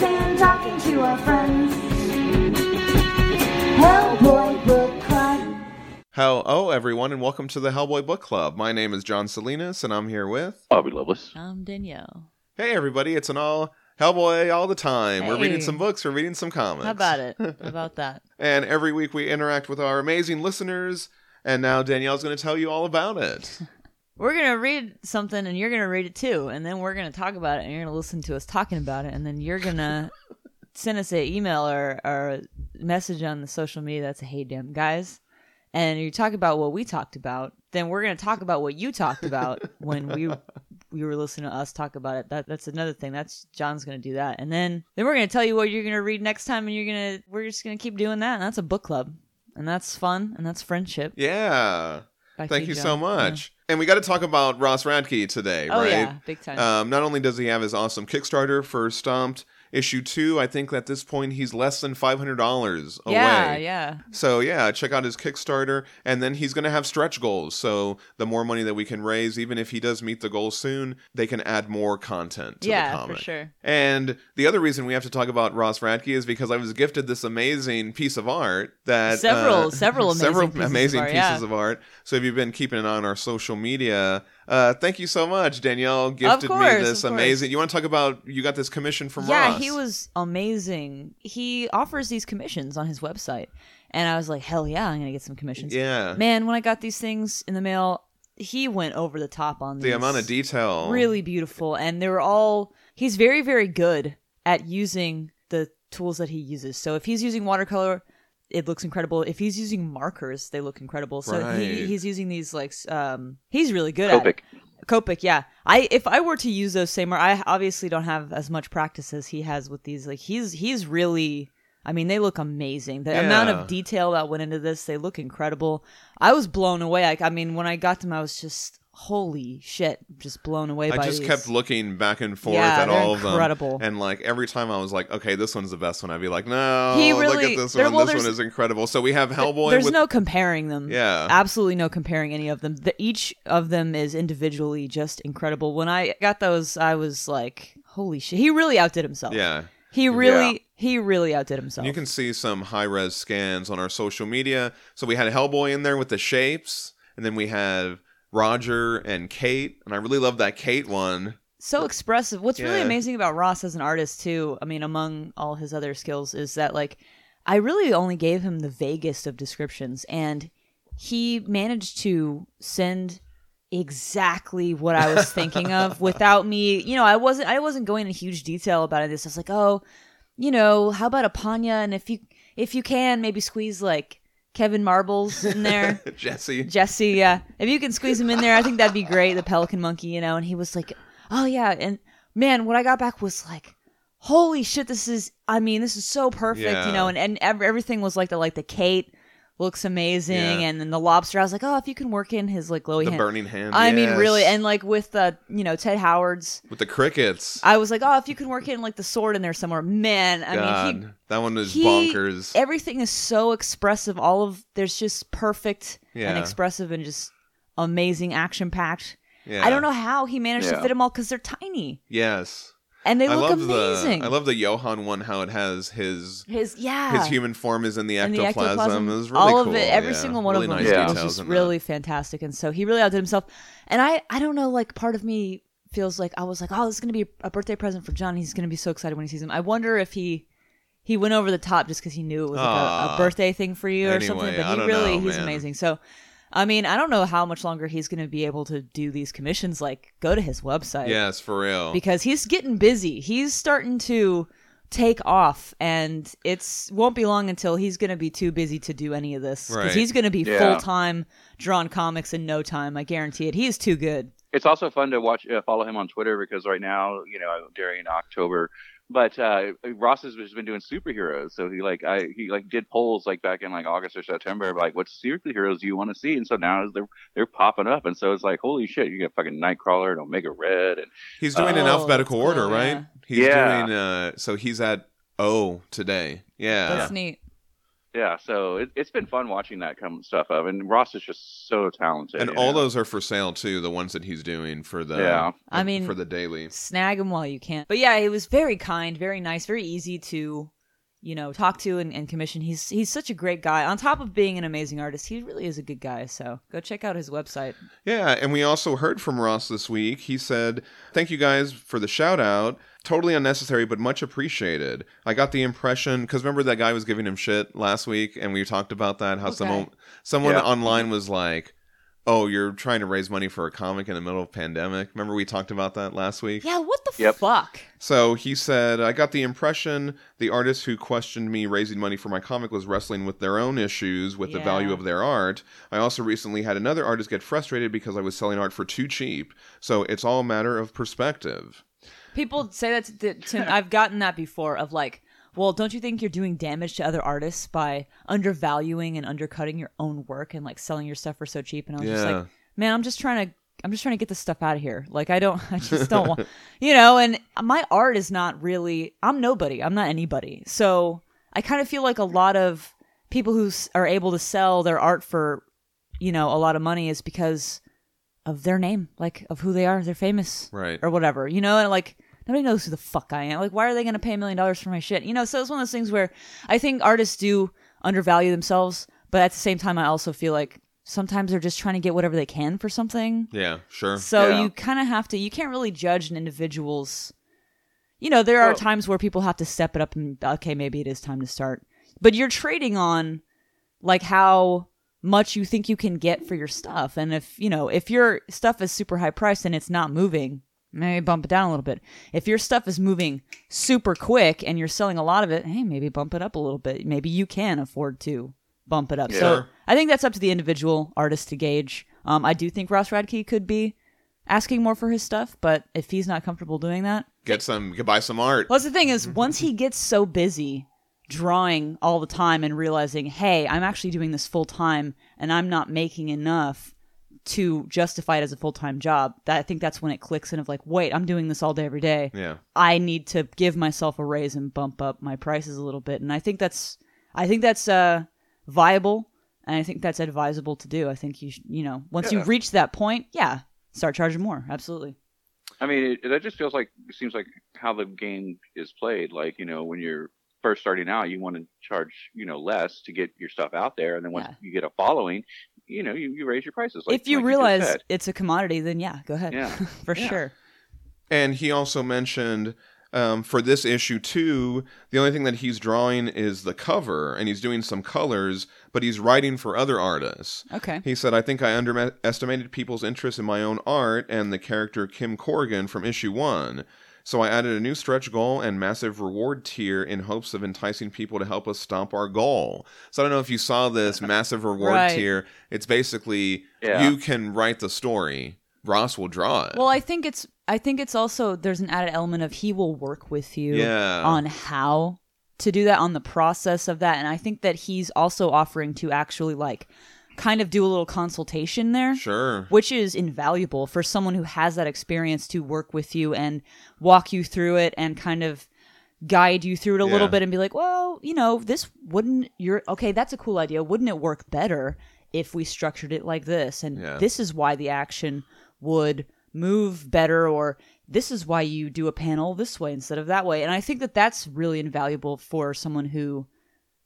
stand talking to our friends. Hellboy Book Club. Hello, oh, everyone, and welcome to the Hellboy Book Club. My name is John Salinas, and I'm here with. Bobby Lovelace. I'm Danielle. Hey, everybody! It's an all Hellboy all the time. We're reading some books. We're reading some comics. How about it? How about that? And every week we interact with our amazing listeners. And now Danielle's going to tell you all about it. We're gonna read something, and you're gonna read it too, and then we're gonna talk about it, and you're gonna listen to us talking about it, and then you're gonna send us an email or or message on the social media that's a hey damn guys, and you talk about what we talked about. Then we're gonna talk about what you talked about when we we were listening to us talk about it. That that's another thing. That's John's gonna do that, and then then we're gonna tell you what you're gonna read next time, and you're gonna we're just gonna keep doing that, and that's a book club, and that's fun, and that's friendship. Yeah. Back Thank you John. so much. And we got to talk about Ross Radke today, Yeah. Oh right? yeah, big time. Um, not only does he have his awesome Kickstarter for Stomped issue two, I think at this point he's less than five hundred dollars away. yeah, yeah. So yeah, check out his Kickstarter, and then he's going to have stretch goals. So the more money that we can raise, even if he does meet the goal soon, they can add more content to yeah, the comic. for sure. And the other reason we have to talk about Ross Radke is because I was gifted this amazing piece of art that Several- uh, several amazing several pieces of amazing art, pieces yeah. of art. So if you've been keeping an eye on our social media, uh, thank you so much, Danielle. Gifted me course, this of amazing. You want to talk about you got this commission from Ross? yeah, Ross? he was amazing. He offers these commissions on his website, and I was like, hell yeah, I'm gonna get some commissions. Yeah, Man, when I got these things in the mail, he went over the top on the amount of detail. really beautiful, and they were all. He's very very good at using the tools that he uses. So if he's using watercolor. It looks incredible. If he's using markers, they look incredible. So Right. he, he's using these like um he's really good at it. Copic. Copic, yeah. I if I were to use those same, I obviously don't have as much practice as he has with these. Like he's he's really, I mean, they look amazing. The amount of detail that went into this, they look incredible. I was blown away. Like, I mean, when I got them, I was just holy shit, just blown away. I just these. kept looking back and forth Yeah, at all of them, incredible. and like every time I was like, "Okay, this one's the best one." I'd be like, "No, He look really- at this one. well, this one is incredible." So we have Hellboy. There's with, no comparing them. Yeah. absolutely no comparing any of them. The, each of them is individually just incredible. When I got those, I was like, holy shit, he really outdid himself. yeah. He really, he really outdid himself. You can see some high res scans on our social media. So we had Hellboy in there with the shapes, and then we have Roger and Kate, and I really love that Kate one. so expressive. What's really amazing about Ross as an artist too, I mean, among all his other skills, is that like I really only gave him the vaguest of descriptions, and he managed to send exactly what I was thinking of without me. You know, I wasn't I wasn't going into huge detail about it. This I was like, oh, you know, how about a Panya, and if you if you can, maybe squeeze like Kevin Marbles in there. Jesse. Jesse, yeah. If you can squeeze him in there, I think that'd be great. The Pelican Monkey, you know. And he was like, "Oh yeah." And man, what I got back was like, "Holy shit! This is. I mean, this is so perfect, Yeah. you know." And and everything was like the like the Kate looks amazing, Yeah. and then the lobster. I was like, "Oh, if you can work in his like glowy The hand." burning hand. I mean, really, and like with the you know Ted Howard's. with the crickets. I was like, "Oh, if you can work in like the sword in there somewhere, man." I God, mean, he that one is he- bonkers. Everything is so expressive. All of there's just perfect and expressive and just amazing action packed. yeah. I don't know how he managed to fit them all because they're tiny Yes. And they I look love amazing. the I love the Johann one. How it has his his yeah his human form is in the and the ectoplasm. ectoplasm. It was really all cool. of it, every yeah. single one really of them nice Yeah. was details just in that. really fantastic. And so he really outdid himself. And I, I don't know, like part of me feels like I was like, oh, this is gonna be a birthday present for John. He's gonna be so excited when he sees him. I wonder if he. He went over the top just because he knew it was like a, a birthday thing for you or Anyway, something. But I he don't really, know, he's man. amazing. So, I mean, I don't know how much longer he's going to be able to do these commissions. Like, go to his website Yes, for real. because he's getting busy. He's starting to take off, and it's won't be long until he's going to be too busy to do any of this because Right. he's going to be Yeah. full time drawn comics in no time. I guarantee it. He is too good. It's also fun to watch, uh, follow him on Twitter because right now, you know, during October, but uh, Ross has just been doing superheroes. So he like, I he like did polls like back in like August or September, like what superheroes do you want to see? And so now they're they're popping up, and so it's like, holy shit, you get fucking Nightcrawler and Omega Red, and He's doing in Oh, alphabetical that's order, cool, right? yeah. He's Yeah. doing uh so he's at O today. Yeah. That's neat. Yeah. So it, it's been fun watching that come stuff up, and Ross is just so talented. And all know? those are for sale too. The ones that he's doing for the Yeah. I mean- for the daily. snag them while you can. But yeah, he was very kind, very nice, very easy to, you know, talk to and, and commission. He's he's such a great guy. On top of being an amazing artist, he really is a good guy. So go check out his website. Yeah, and we also heard from Ross this week. He said, "Thank you guys for the shout out. Totally unnecessary, but much appreciated. I got the impression because remember that guy was giving him shit last week, and we talked about that. How Okay. someone someone Yeah. online was like." Oh, you're trying to raise money for a comic in the middle of pandemic. Remember we talked about that last week? Yeah, what the Yep. fuck? So he said, I got the impression the artist who questioned me raising money for my comic was wrestling with their own issues with the value of their art. I also recently had another artist get frustrated because I was selling art for too cheap. So it's all a matter of perspective. People say that to, to I've gotten that before of like, well, don't you think you're doing damage to other artists by undervaluing and undercutting your own work and like selling your stuff for so cheap? And I was just like, man, I'm just trying to I'm just trying to get this stuff out of here. Like I don't I just don't want you know, and my art is not really I'm nobody. I'm not anybody. So I kind of feel like a lot of people who are able to sell their art for you know, a lot of money is because of their name, like of who they are. They're famous Right. or whatever, you know, and like nobody knows who the fuck I am. Like, why are they going to pay a million dollars for my shit? You know, so it's one of those things where I think artists do undervalue themselves, but at the same time, I also feel like sometimes they're just trying to get whatever they can for something. Yeah, sure. So Yeah. you kind of have to, you can't really judge an individual's. You know, there are times where people have to step it up and, okay, maybe it is time to start. But you're trading on, like, how much you think you can get for your stuff. And if, you know, if your stuff is super high priced and it's not moving, maybe bump it down a little bit. If your stuff is moving super quick and you're selling a lot of it, hey, maybe bump it up a little bit. Maybe you can afford to bump it up. So I think that's up to the individual artist to gauge. Um, I do think Ross Radke could be asking more for his stuff, but if he's not comfortable doing that, Get some, get buy some art. well, that's the thing is once he gets so busy drawing all the time and realizing, hey, I'm actually doing this full time and I'm not making enough to justify it as a full time job. That I think that's when it clicks in of like, wait, I'm doing this all day every day. Yeah. I need to give myself a raise and bump up my prices a little bit. And I think that's I think that's uh viable and I think that's advisable to do. I think you sh- you know, once Yeah. you reach that point, yeah, start charging more. Absolutely. I mean, it, that just feels like it seems like how the game is played. Like you know, when you're first starting out, you want to charge you know less to get your stuff out there, and then once Yeah. you get a following, you know, you, you raise your prices. Like, if you like realize said. it's a commodity, then yeah, go ahead. Yeah. For Yeah. sure. And he also mentioned um, for this issue too, the only thing that he's drawing is the cover, and he's doing some colors, but he's writing for other artists. Okay. He said, I think I underestimated people's interest in my own art and the character Kim Corrigan from issue one. So I added a new stretch goal and massive reward tier in hopes of enticing people to help us stomp our goal. So I don't know if you saw this massive reward Right. tier. It's basically Yeah. you can write the story. Ross will draw it. Well, I think it's I think it's also there's an added element of he will work with you Yeah. on how to do that on the process of that and I think that he's also offering to actually like kind of do a little consultation there. sure. Which is invaluable for someone who has that experience to work with you and walk you through it and kind of guide you through it a little bit and be like, well, you know, this wouldn't you're okay, that's a cool idea. Wouldn't it work better if we structured it like this? And Yeah. this is why the action would move better or this is why you do a panel this way instead of that way. And I think that that's really invaluable for someone who,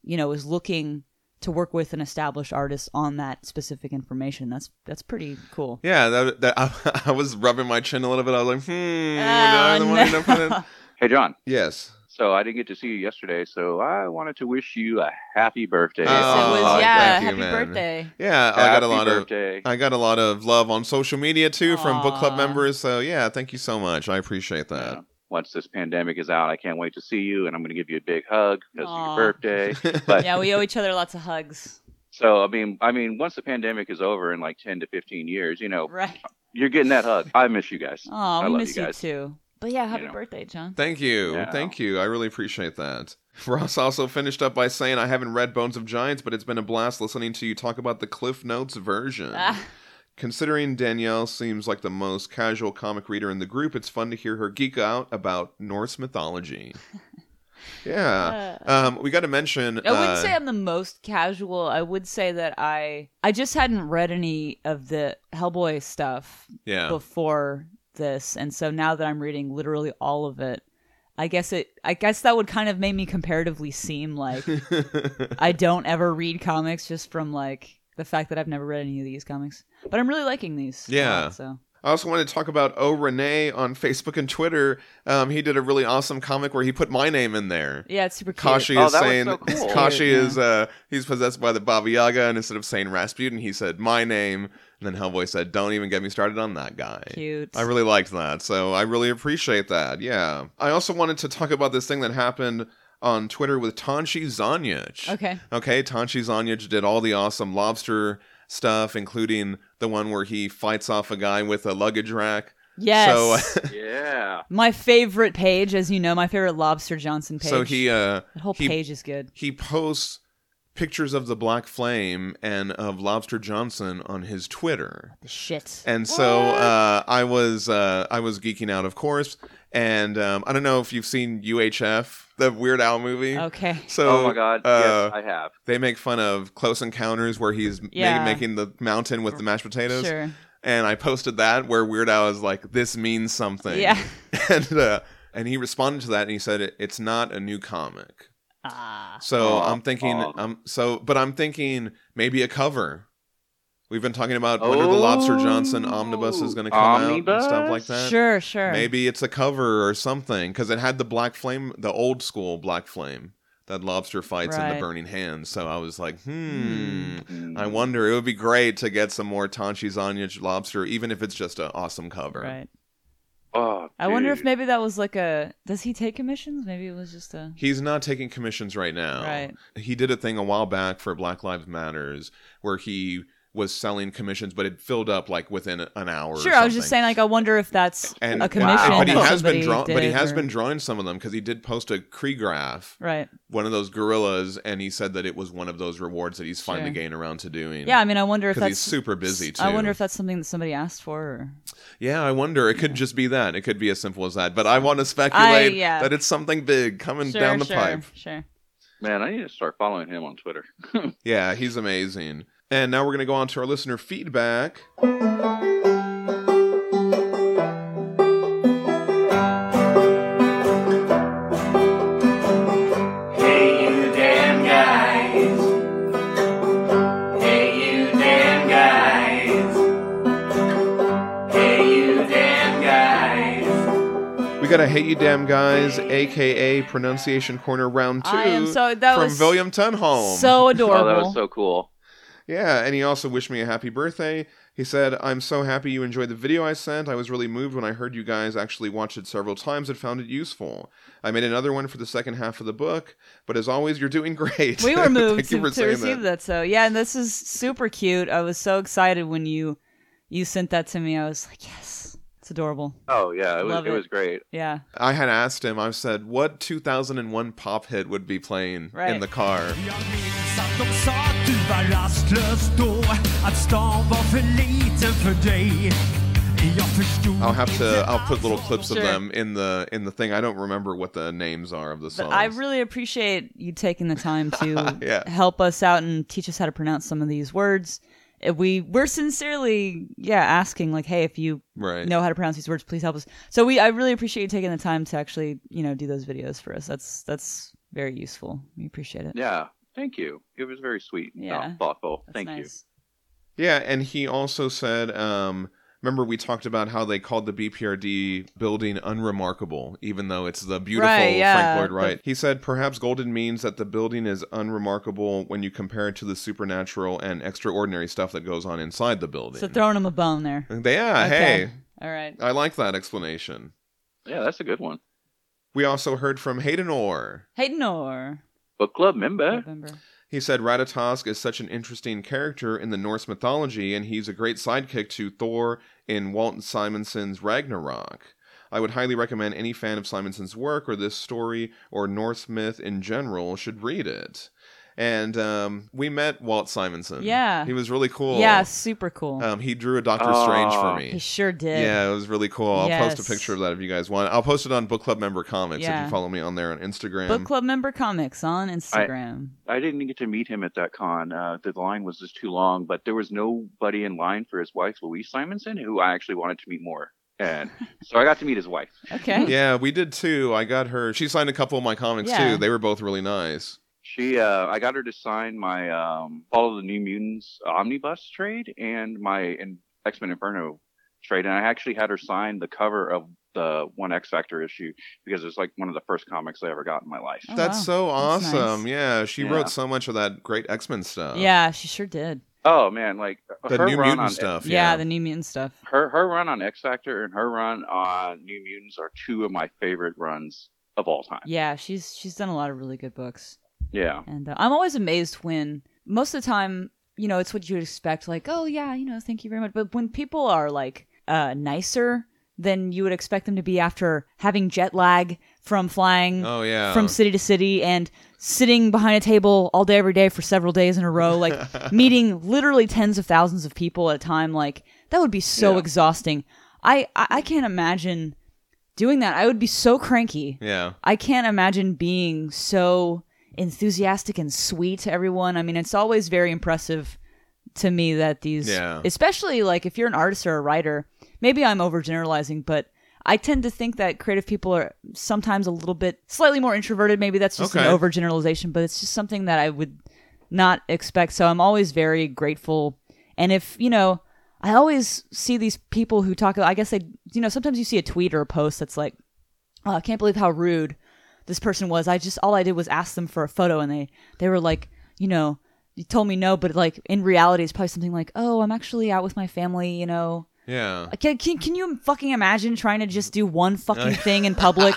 you know, is looking to work with an established artist on that specific information. That's that's pretty cool. Yeah, that, that I, I was rubbing my chin a little bit. I was like, hmm. do I Oh, really want no. hey John, Yes. so I didn't get to see you yesterday, so I wanted to wish you a happy birthday. Yes, it was Oh, yeah, thank you, happy birthday. Yeah, I got a lot birthday. of I got a lot of love on social media too from book club members. So yeah, thank you so much. I appreciate that. Yeah. Once this pandemic is out, I can't wait to see you, and I'm going to give you a big hug because of your birthday. But Yeah, we owe each other lots of hugs. so I mean, I mean, once the pandemic is over in like 10 to 15 years, you know, Right. you're getting that hug. I miss you guys. Oh, I we miss you you, too. But yeah, happy know. birthday, John. Thank you. Yeah. Thank you. I really appreciate that. Ross also finished up by saying, I haven't read Bones of Giants, but it's been a blast listening to you talk about the Cliff Notes version. Ah. Considering Danielle seems like the most casual comic reader in the group, it's fun to hear her geek out about Norse mythology. Yeah. Um, we got to mention. I wouldn't uh, say I'm the most casual. I would say that I I just hadn't read any of the Hellboy stuff Yeah. before this, and so now that I'm reading literally all of it, I guess it I guess that would kind of make me comparatively seem like I don't ever read comics just from like the fact that I've never read any of these comics. But I'm really liking these. Yeah. lot, so I also wanted to talk about O Renee on Facebook and Twitter. Um, he did a really awesome comic where he put my name in there. yeah, it's super cute. Kashi Oh, is that was saying so cool. Kashi Yeah. is uh he's possessed by the Baba Yaga, and instead of saying Rasputin, he said my name. And then Hellboy said, "Don't even get me started on that guy." Cute. I really liked that, so I really appreciate that. Yeah. I also wanted to talk about this thing that happened on Twitter with Tonci Zonjic. Okay. Okay, Tonci Zonjic did all the awesome lobster stuff, including the one where he fights off a guy with a luggage rack. Yes. So, Yeah. my favorite page, as you know, my favorite Lobster Johnson page. so he uh that whole he- page is good. he posts pictures of the Black Flame and of Lobster Johnson on his Twitter. Shit. And so uh, I was uh, I was geeking out, of course. And um, I don't know if you've seen UHF, the Weird Al movie. Okay. So oh my god. uh, yes, I have. they make fun of Close Encounters, where he's ma- Yeah. making the mountain with the mashed potatoes. Sure. And I posted that where Weird Al is like, "This means something." Yeah. and uh, and he responded to that, and he said, "It's not a new comic." Ah. So Aw, I'm thinking, aw. um, so but I'm thinking maybe a cover. We've been talking about when are the Lobster Johnson omnibus is going to come out and stuff like that. Sure, sure. Maybe it's a cover or something because it had the Black Flame, the old school Black Flame that Lobster fights in the Burning Hands. So I was like, hmm. Mm. I wonder. It would be great to get some more Tonci Zonjic Lobster, even if it's just an awesome cover. Right. Oh, I wonder if maybe that was like a. Does he take commissions? Maybe it was just a. He's not taking commissions right now. Right. He did a thing a while back for Black Lives Matters where he was selling commissions, but it filled up like within an hour. or Sure, I was just saying, like, I wonder if that's And a commission. Wow. but he has been somebody draw- but he has or- been drawing some of them because he did post a Kriegaffe, Right. one of those gorillas, and he said that it was one of those rewards that he's finally Sure. getting around to doing. Yeah, I mean, I wonder if that's. he's super busy too. I wonder if that's something that somebody asked for. Or... Yeah, I wonder. It could just be that. It could be as simple as that. But I want to speculate yeah. that it's something big coming Sure, down the sure, pipe. Sure. Man, I need to start following him on Twitter. Yeah, he's amazing. And now we're going to go on to our listener feedback. Hey, you damn guys. Hey, you damn guys. Hey, you damn guys. We got a Hey You Damn Guys, aka Pronunciation Corner Round 2 I am so- that from was William Tunholm. So adorable. oh, that was so cool. Yeah, and he also wished me a happy birthday. He said, I'm so happy you enjoyed the video I sent. I was really moved when I heard you guys actually watched it several times and found it useful. I made another one for the second half of the book, but as always, you're doing great. we were moved Thank you to, to receive that. So yeah, and this is super cute. I was so excited when you you sent that to me. I was like, yes, it's adorable. Oh yeah, it was it it. was great. Yeah. I had asked him, I said, what 2001 pop hit would be playing in the car? Jag minns att de sa att du var rastlös då Att stan var för liten för dig I'll have to. I'll put little alls clips of them in the in the thing. I don't remember what the names are of the songs. But. I really appreciate you taking the time to Yeah. help us out and teach us how to pronounce some of these words. If we we're sincerely, yeah, asking like, hey, if you right. know how to pronounce these words, please help us. So we, I really appreciate you taking the time to actually, you know, do those videos for us. That's that's very useful. We appreciate it. Yeah, thank you. It was very sweet. and Yeah. thoughtful. That's thank you. Yeah, and he also said, um, remember we talked about how they called the BPRD building unremarkable, even though it's the beautiful Right, yeah, Frank Lloyd Wright. He said perhaps Golden means that the building is unremarkable when you compare it to the supernatural and extraordinary stuff that goes on inside the building. So throwing him a bone there. yeah, Okay. hey, All right. I like that explanation. Yeah, that's a good one. We also heard from Hayden Orr. Hayden or Book club member. November. He said Ratatosk is such an interesting character in the Norse mythology, and he's a great sidekick to Thor in Walt Simonson's Ragnarok. I would highly recommend any fan of Simonson's work or this story or Norse myth in general should read it. And um, we met Walt Simonson. Yeah. he was really cool. Yeah, super cool. Um, he drew a Doctor Strange for Oh. me. he sure did. Yeah, it was really cool. I'll post a picture of that if you guys want. I'll post it on Book Club Member Comics if you follow me on there on Instagram. Book Club member comics on Instagram. I didn't get to meet him at that con. Uh, the line was just too long, but there was nobody in line for his wife, Louise Simonson, who I actually wanted to meet more. And so I got to meet his wife. okay. Yeah, we did too. I got her. She signed a couple of my comics Yeah. too. They were both really nice. She, uh, I got her to sign my um, Follow the New Mutants omnibus trade and my in X Men Inferno trade, and I actually had her sign the cover of the one X Factor issue because it's like one of the first comics I ever got in my life. Oh, That's wow. so That's awesome. nice. Yeah, she Yeah. wrote so much of that great X Men stuff. Yeah, she sure did. Oh man, like the her New run Mutant on stuff. Yeah, Yeah, the New Mutant stuff. her her run on X Factor and her run on New Mutants are two of my favorite runs of all time. Yeah, she's she's done a lot of really good books. Yeah. And uh, I'm always amazed when most of the time, you know, it's what you would expect like, "Oh yeah, you know, thank you very much." But when people are like uh nicer than you would expect them to be after having jet lag from flying Oh yeah. from city to city and sitting behind a table all day every day for several days in a row like meeting literally tens of thousands of people at a time like that would be so Yeah. exhausting I, I i can't imagine doing that i would be so cranky yeah. i can't imagine being so enthusiastic and sweet to everyone i mean it's always very impressive to me that these Yeah. especially like if you're an artist or a writer maybe i'm overgeneralizing but i tend to think that creative people are sometimes a little bit slightly more introverted maybe that's just Okay. an overgeneralization but it's just something that i would not expect so i'm always very grateful and if you know i always see these people who talk i guess they you know sometimes you see a tweet or a post that's like oh, i can't believe how rude this person was i just all i did was ask them for a photo and they they were like you know you told me no but like in reality it's probably something like oh i'm actually out with my family you know Yeah. can, can, can you fucking imagine trying to just do one fucking thing in public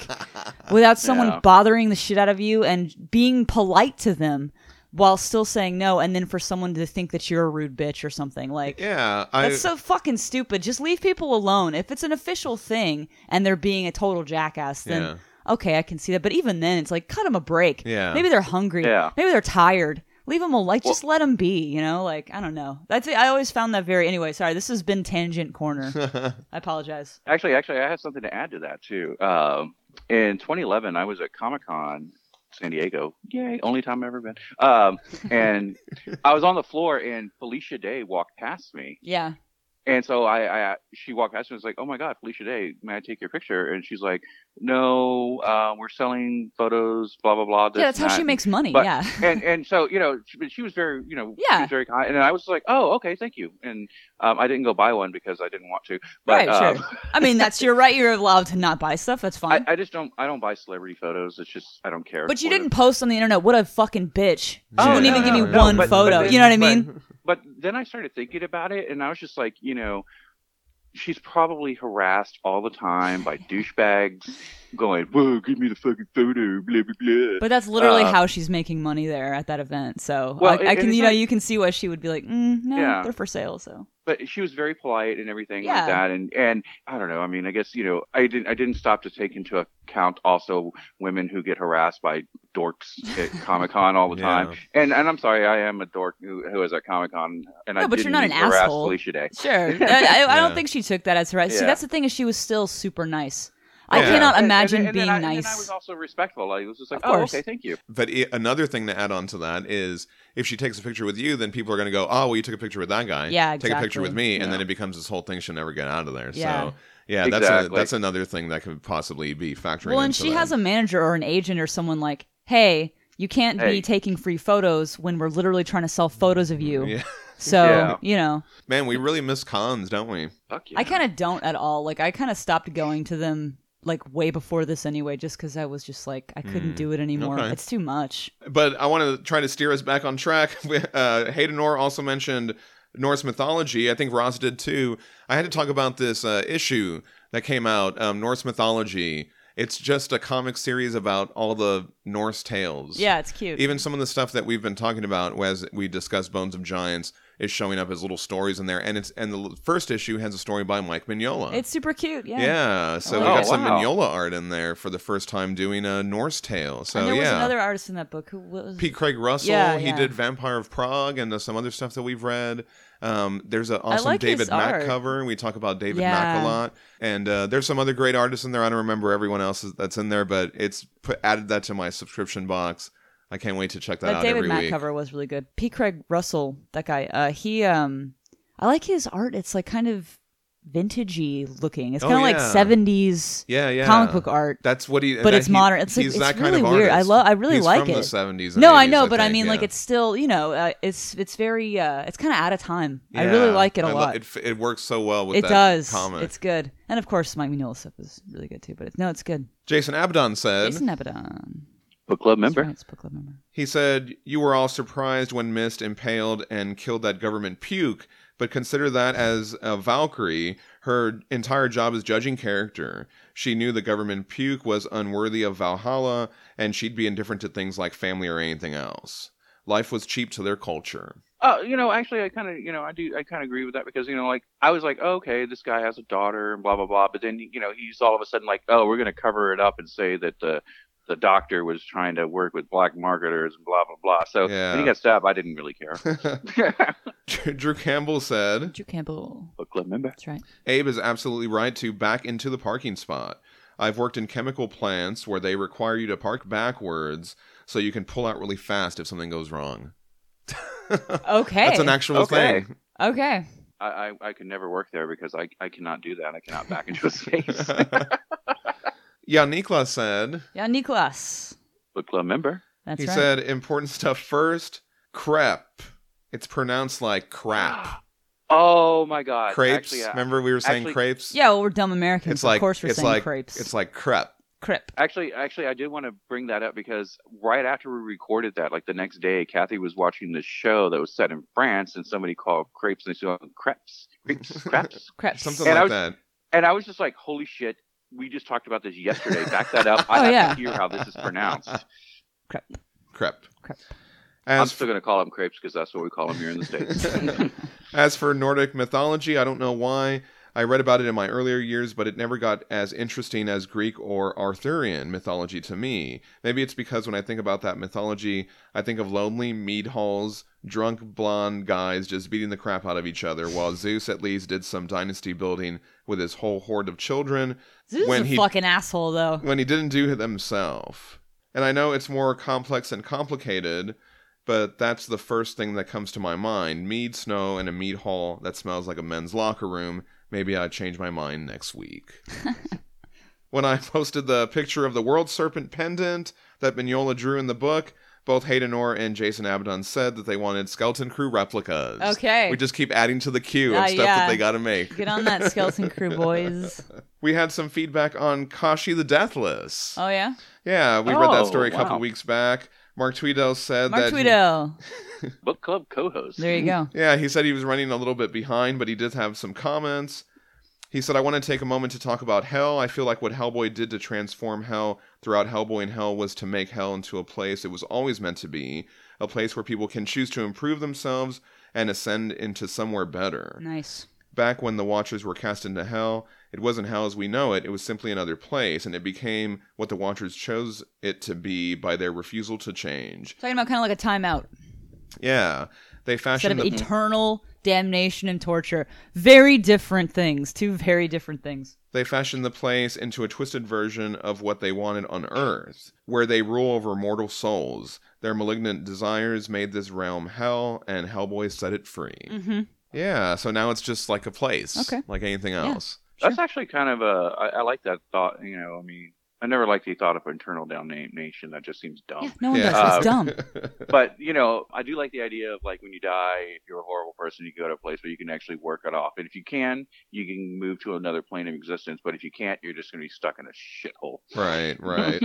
without someone Yeah. bothering the shit out of you and being polite to them while still saying no and then for someone to think that you're a rude bitch or something like Yeah. I that's so fucking stupid. Just leave people alone. If it's an official thing and they're being a total jackass, then Yeah. Okay, I can see that. But even then, it's like cut them a break. Yeah. Maybe they're hungry. Yeah. Maybe they're tired. Leave them alone. Like, just let them be. You know, like I don't know. That's I always found that very. Anyway, sorry. This has been tangent corner. I apologize. Actually, actually, I have something to add to that too. Um, in 2011, I was at Comic Con San Diego. Yay! Only time I've ever been. Um, and I was on the floor, and Felicia Day walked past me, Yeah. And so I, I she walked past me. and was like, "Oh my God, Felicia Day, may I take your picture?" And she's like, "No, uh, we're selling photos. Blah blah blah." this yeah. That's and how she makes money. But- yeah. and and so you know, she, she was very you know, Yeah. she was very kind, and I was like, oh, okay, thank you. And um, I didn't go buy one because I didn't want to. But, right. um, sure. I mean, that's your right. You're allowed to not buy stuff. That's fine. I, I just don't. I don't buy celebrity photos. It's just I don't care. but you didn't post on the internet. What a fucking bitch. She Oh, wouldn't no, even give me no, no, one but- but photo. then- you know what I but- mean? But then I started thinking about it, and I was just like, you know, she's probably harassed all the time by douchebags going, "Whoa, give me the fucking photo," blah blah blah. But that's literally Uh, how she's making money there at that event. So Well, I, I can, you know, not- you can see why she would be like, mm, no, Yeah. they're for sale. So but she was very polite and everything Yeah. like that and and i don't know i mean i guess you know i didn't i didn't stop to take into account also women who get harassed by dorks at comic-con all the Yeah. time and and i'm sorry i am a dork who, who is at comic-con and i No, but you're didn't an mean to harass asshole. felicia day sure, I, I, I don't think she took that as right. See, that's the thing is she was still super nice. I Yeah. cannot And- and imagine and being I, And I was also respectful. I was just like, "Oh, okay, thank you." But i another thing to add on to that is if she takes a picture with you, then people are going to go, "Oh, well, you took a picture with that guy. Yeah, exactly. Take a picture with me," and then it becomes this whole thing she'll never get out of there. Yeah. So yeah, that's a, that's another thing that could possibly be factoring. well, and into she that. has a manager or an agent or someone like, hey, you can't be taking free photos when we're literally trying to sell photos of you. Yeah. So Yeah. you know, Man, we really miss cons, don't we? Fuck yeah. I kind of don't at all. Like I kind of stopped going to them like way before this anyway, just because I was just like I couldn't do it anymore. Okay. It's too much. But I want to try to steer us back on track. Uh, Hayden Nor also mentioned Norse mythology. I think Ross did too. I had to talk about this uh, issue that came out, um, Norse mythology. It's just a comic series about all the Norse tales. Yeah, it's cute. Even some of the stuff that we've been talking about as we discuss Bones of Giants is showing up as little stories in there, and it's and the first issue has a story by Mike Mignola. It's super cute. Yeah. yeah, so we Oh, got some wow. Mignola art in there for the first time doing a Norse tale. So and there was another artist in that book who was Pete Craig Russell. Yeah, he yeah. did Vampire of Prague and uh, some other stuff that we've read. Um, there's an awesome like David Mack art. cover. We talk about David Mack a lot, and uh, there's some other great artists in there. I don't remember everyone else that's in there, but it's put, added that to my subscription box. I can't wait to check that, that out David every Mack week. cover was really good. P. Craig Russell, that guy. Uh, he um, I like his art. It's like kind of vintagey looking. It's Oh, kind of like yeah. seventies Yeah, yeah. comic book art. That's what he. But that it's he- modern. It's like- it's really of weird. I love- I really He's like from it. the 70s. No, and I 80s, know, but I think, mean, like it's still, you know, uh, it's it's very, uh, it's kind of out of time. I really like it a I lo- lot. it, it works so well with it does. comic. It's good, and of course, Mike Mignola stuff is really good too. But it's, no, it's good. Jason Abaddon said. Jason Abaddon, Book club That's member. right, book club member. He said, You were all surprised when Mist impaled and killed that government puke, but consider that as a Valkyrie. Her entire job is judging character. She knew the government puke was unworthy of Valhalla, and she'd be indifferent to things like family or anything else. Life was cheap to their culture. Uh, you know, actually, I kind of, you know, I do, I kind of agree with that because, you know, like I was like, oh, okay, this guy has a daughter and blah blah blah, but then, you know, he's all of a sudden like, oh, we're gonna cover it up and say that the the doctor was trying to work with black marketers and blah blah blah. So Yeah. when he got stabbed, I didn't really care. Drew Campbell said, Drew Campbell. Book club member. That's right. Abe is absolutely right to back into the parking spot. I've worked in chemical plants where they require you to park backwards so you can pull out really fast if something goes wrong. Okay. That's an actual Okay. thing. okay. I, I I could never work there because I I cannot do that. I cannot back into a space. yeah, Nikla said, Yeah, Niklas. Book club member. That's right. he right. said, important stuff first. Crepe. It's pronounced like crap. Oh my god. Crepes. Actually, I- Remember we were saying actually- crepes? yeah, well, we're dumb Americans. It's like of course, we're it's saying like crepes. it's like crepe. crep. Actually, actually, I did want to bring that up because right after we recorded that, like the next day, Kathy was watching this show that was set in France, and somebody called crepes and they said oh, crepes, crepes, crepes, Crepes. Something And like was- that. and I was just like, "Holy shit!" We just talked about this yesterday. Back that up. I Oh, have yeah. to hear how this is pronounced. Crep. Crepe. Crepe. I'm still gonna call them crepes because that's what we call them here in the states. As for Nordic mythology, I don't know why. I read about it in my earlier years, but it never got as interesting as Greek or Arthurian mythology to me. Maybe it's because when I think about that mythology, I think of lonely mead halls, drunk blonde guys just beating the crap out of each other, while Zeus at least did some dynasty building with his whole horde of children Zeus when is a he fucking asshole, though. when he didn't do it himself. And I know it's more complex and complicated, but that's the first thing that comes to my mind. Mead snow and a mead hall that smells like a men's locker room. Maybe I'd change my mind next week. when I posted the picture of the world serpent pendant that Mignola drew in the book, both Hayden Haydenor and Jason Abaddon said that they wanted Skeleton Crew replicas. Okay. We just keep adding to the queue Uh, of stuff yeah. that they gotta make. Get on that skeleton crew, boys. We had some feedback on Kashi the Deathless. Oh yeah, Yeah, we read that Oh, story a couple wow. weeks back. Mark Tweedale said Mark that. he- Book club co-host. There you go. yeah, he said he was running a little bit behind, but he did have some comments. He said, I want to take a moment to talk about Hell. I feel like what Hellboy did to transform Hell throughout Hellboy and Hell was to make Hell into a place it was always meant to be a place where people can choose to improve themselves and ascend into somewhere better. Nice. Back when the Watchers were cast into Hell, it wasn't Hell as we know it, it was simply another place, and it became what the Watchers chose it to be by their refusal to change. Talking about kind of like a timeout Yeah, they fashioned instead of the, eternal damnation and torture. Very different things. Two very different things. they fashioned the place into a twisted version of what they wanted on Earth, where they rule over mortal souls. Their malignant desires made this realm hell, and Hellboy set it free. Mm-hmm. Yeah, so now it's just like a place, Okay. like anything else. That's actually kind of a. I, I like that thought. You know, I mean, I never liked the thought of internal damnation. That just seems dumb. Yeah, no one Yeah. does. It's Uh, dumb. But you know, I do like the idea of like when you die, if you're a horrible person, you go to a place where you can actually work it off. And if you can, you can move to another plane of existence. But if you can't, you're just going to be stuck in a shithole. Right, right.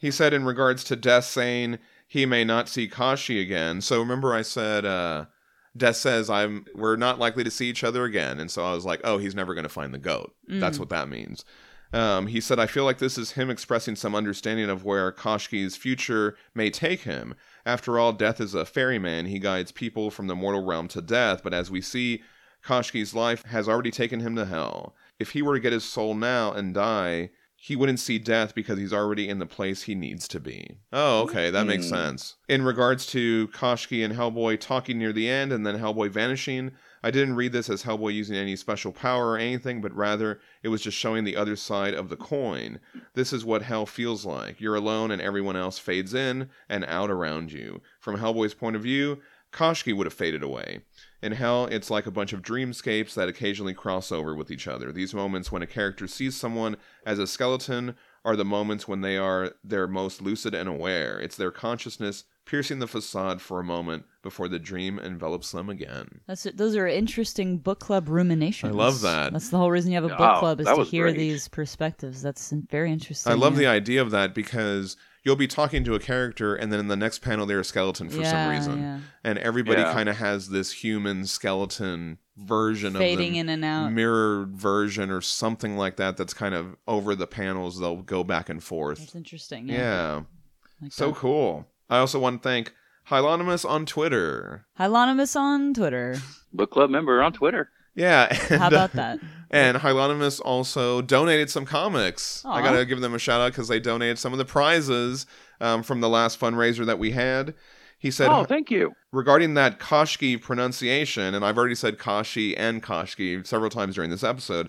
he said in regards to Death saying he may not see Kashi again. So remember I said uh Death says I'm we're not likely to see each other again. And so I was like, oh, he's never going to find the goat. That's Mm. what that means. Um, he said, I feel like this is him expressing some understanding of where Koshki's future may take him. After all, death is a ferryman. He guides people from the mortal realm to death, but as we see, Koshki's life has already taken him to hell. If he were to get his soul now and die, he wouldn't see death because he's already in the place he needs to be. Oh, okay, that makes Hmm. sense. In regards to Koshki and Hellboy talking near the end and then Hellboy vanishing, I didn't read this as Hellboy using any special power or anything, but rather it was just showing the other side of the coin. This is what hell feels like. You're alone and everyone else fades in and out around you. From Hellboy's point of view, Koshki would have faded away. In Hell, it's like a bunch of dreamscapes that occasionally cross over with each other. These moments when a character sees someone as a skeleton are the moments when they are their most lucid and aware. It's their consciousness piercing the facade for a moment before the dream envelops them again. That's those are interesting book club ruminations. I love that. That's the whole reason you have a book Oh, club is to hear great. these perspectives. That's very interesting. I love the idea of that because you'll be talking to a character and then in the next panel they're a skeleton for some reason. yeah. And everybody Yeah. kind of has this human skeleton version fading of them. in and out. mirrored version or something like that that's kind of over the panels they'll go back and forth That's interesting. yeah, Yeah. Like so that. cool i also want to thank Hylonymous on twitter Hylonymous on Twitter. Book club member on Twitter. Yeah and, How about that? and Hylonymous also donated some comics i gotta give them a shout out because they donated some of the prizes um, from the last fundraiser that we had he said oh, thank you. regarding that Koshki pronunciation, and I've already said Kashi and Koshki several times during this episode,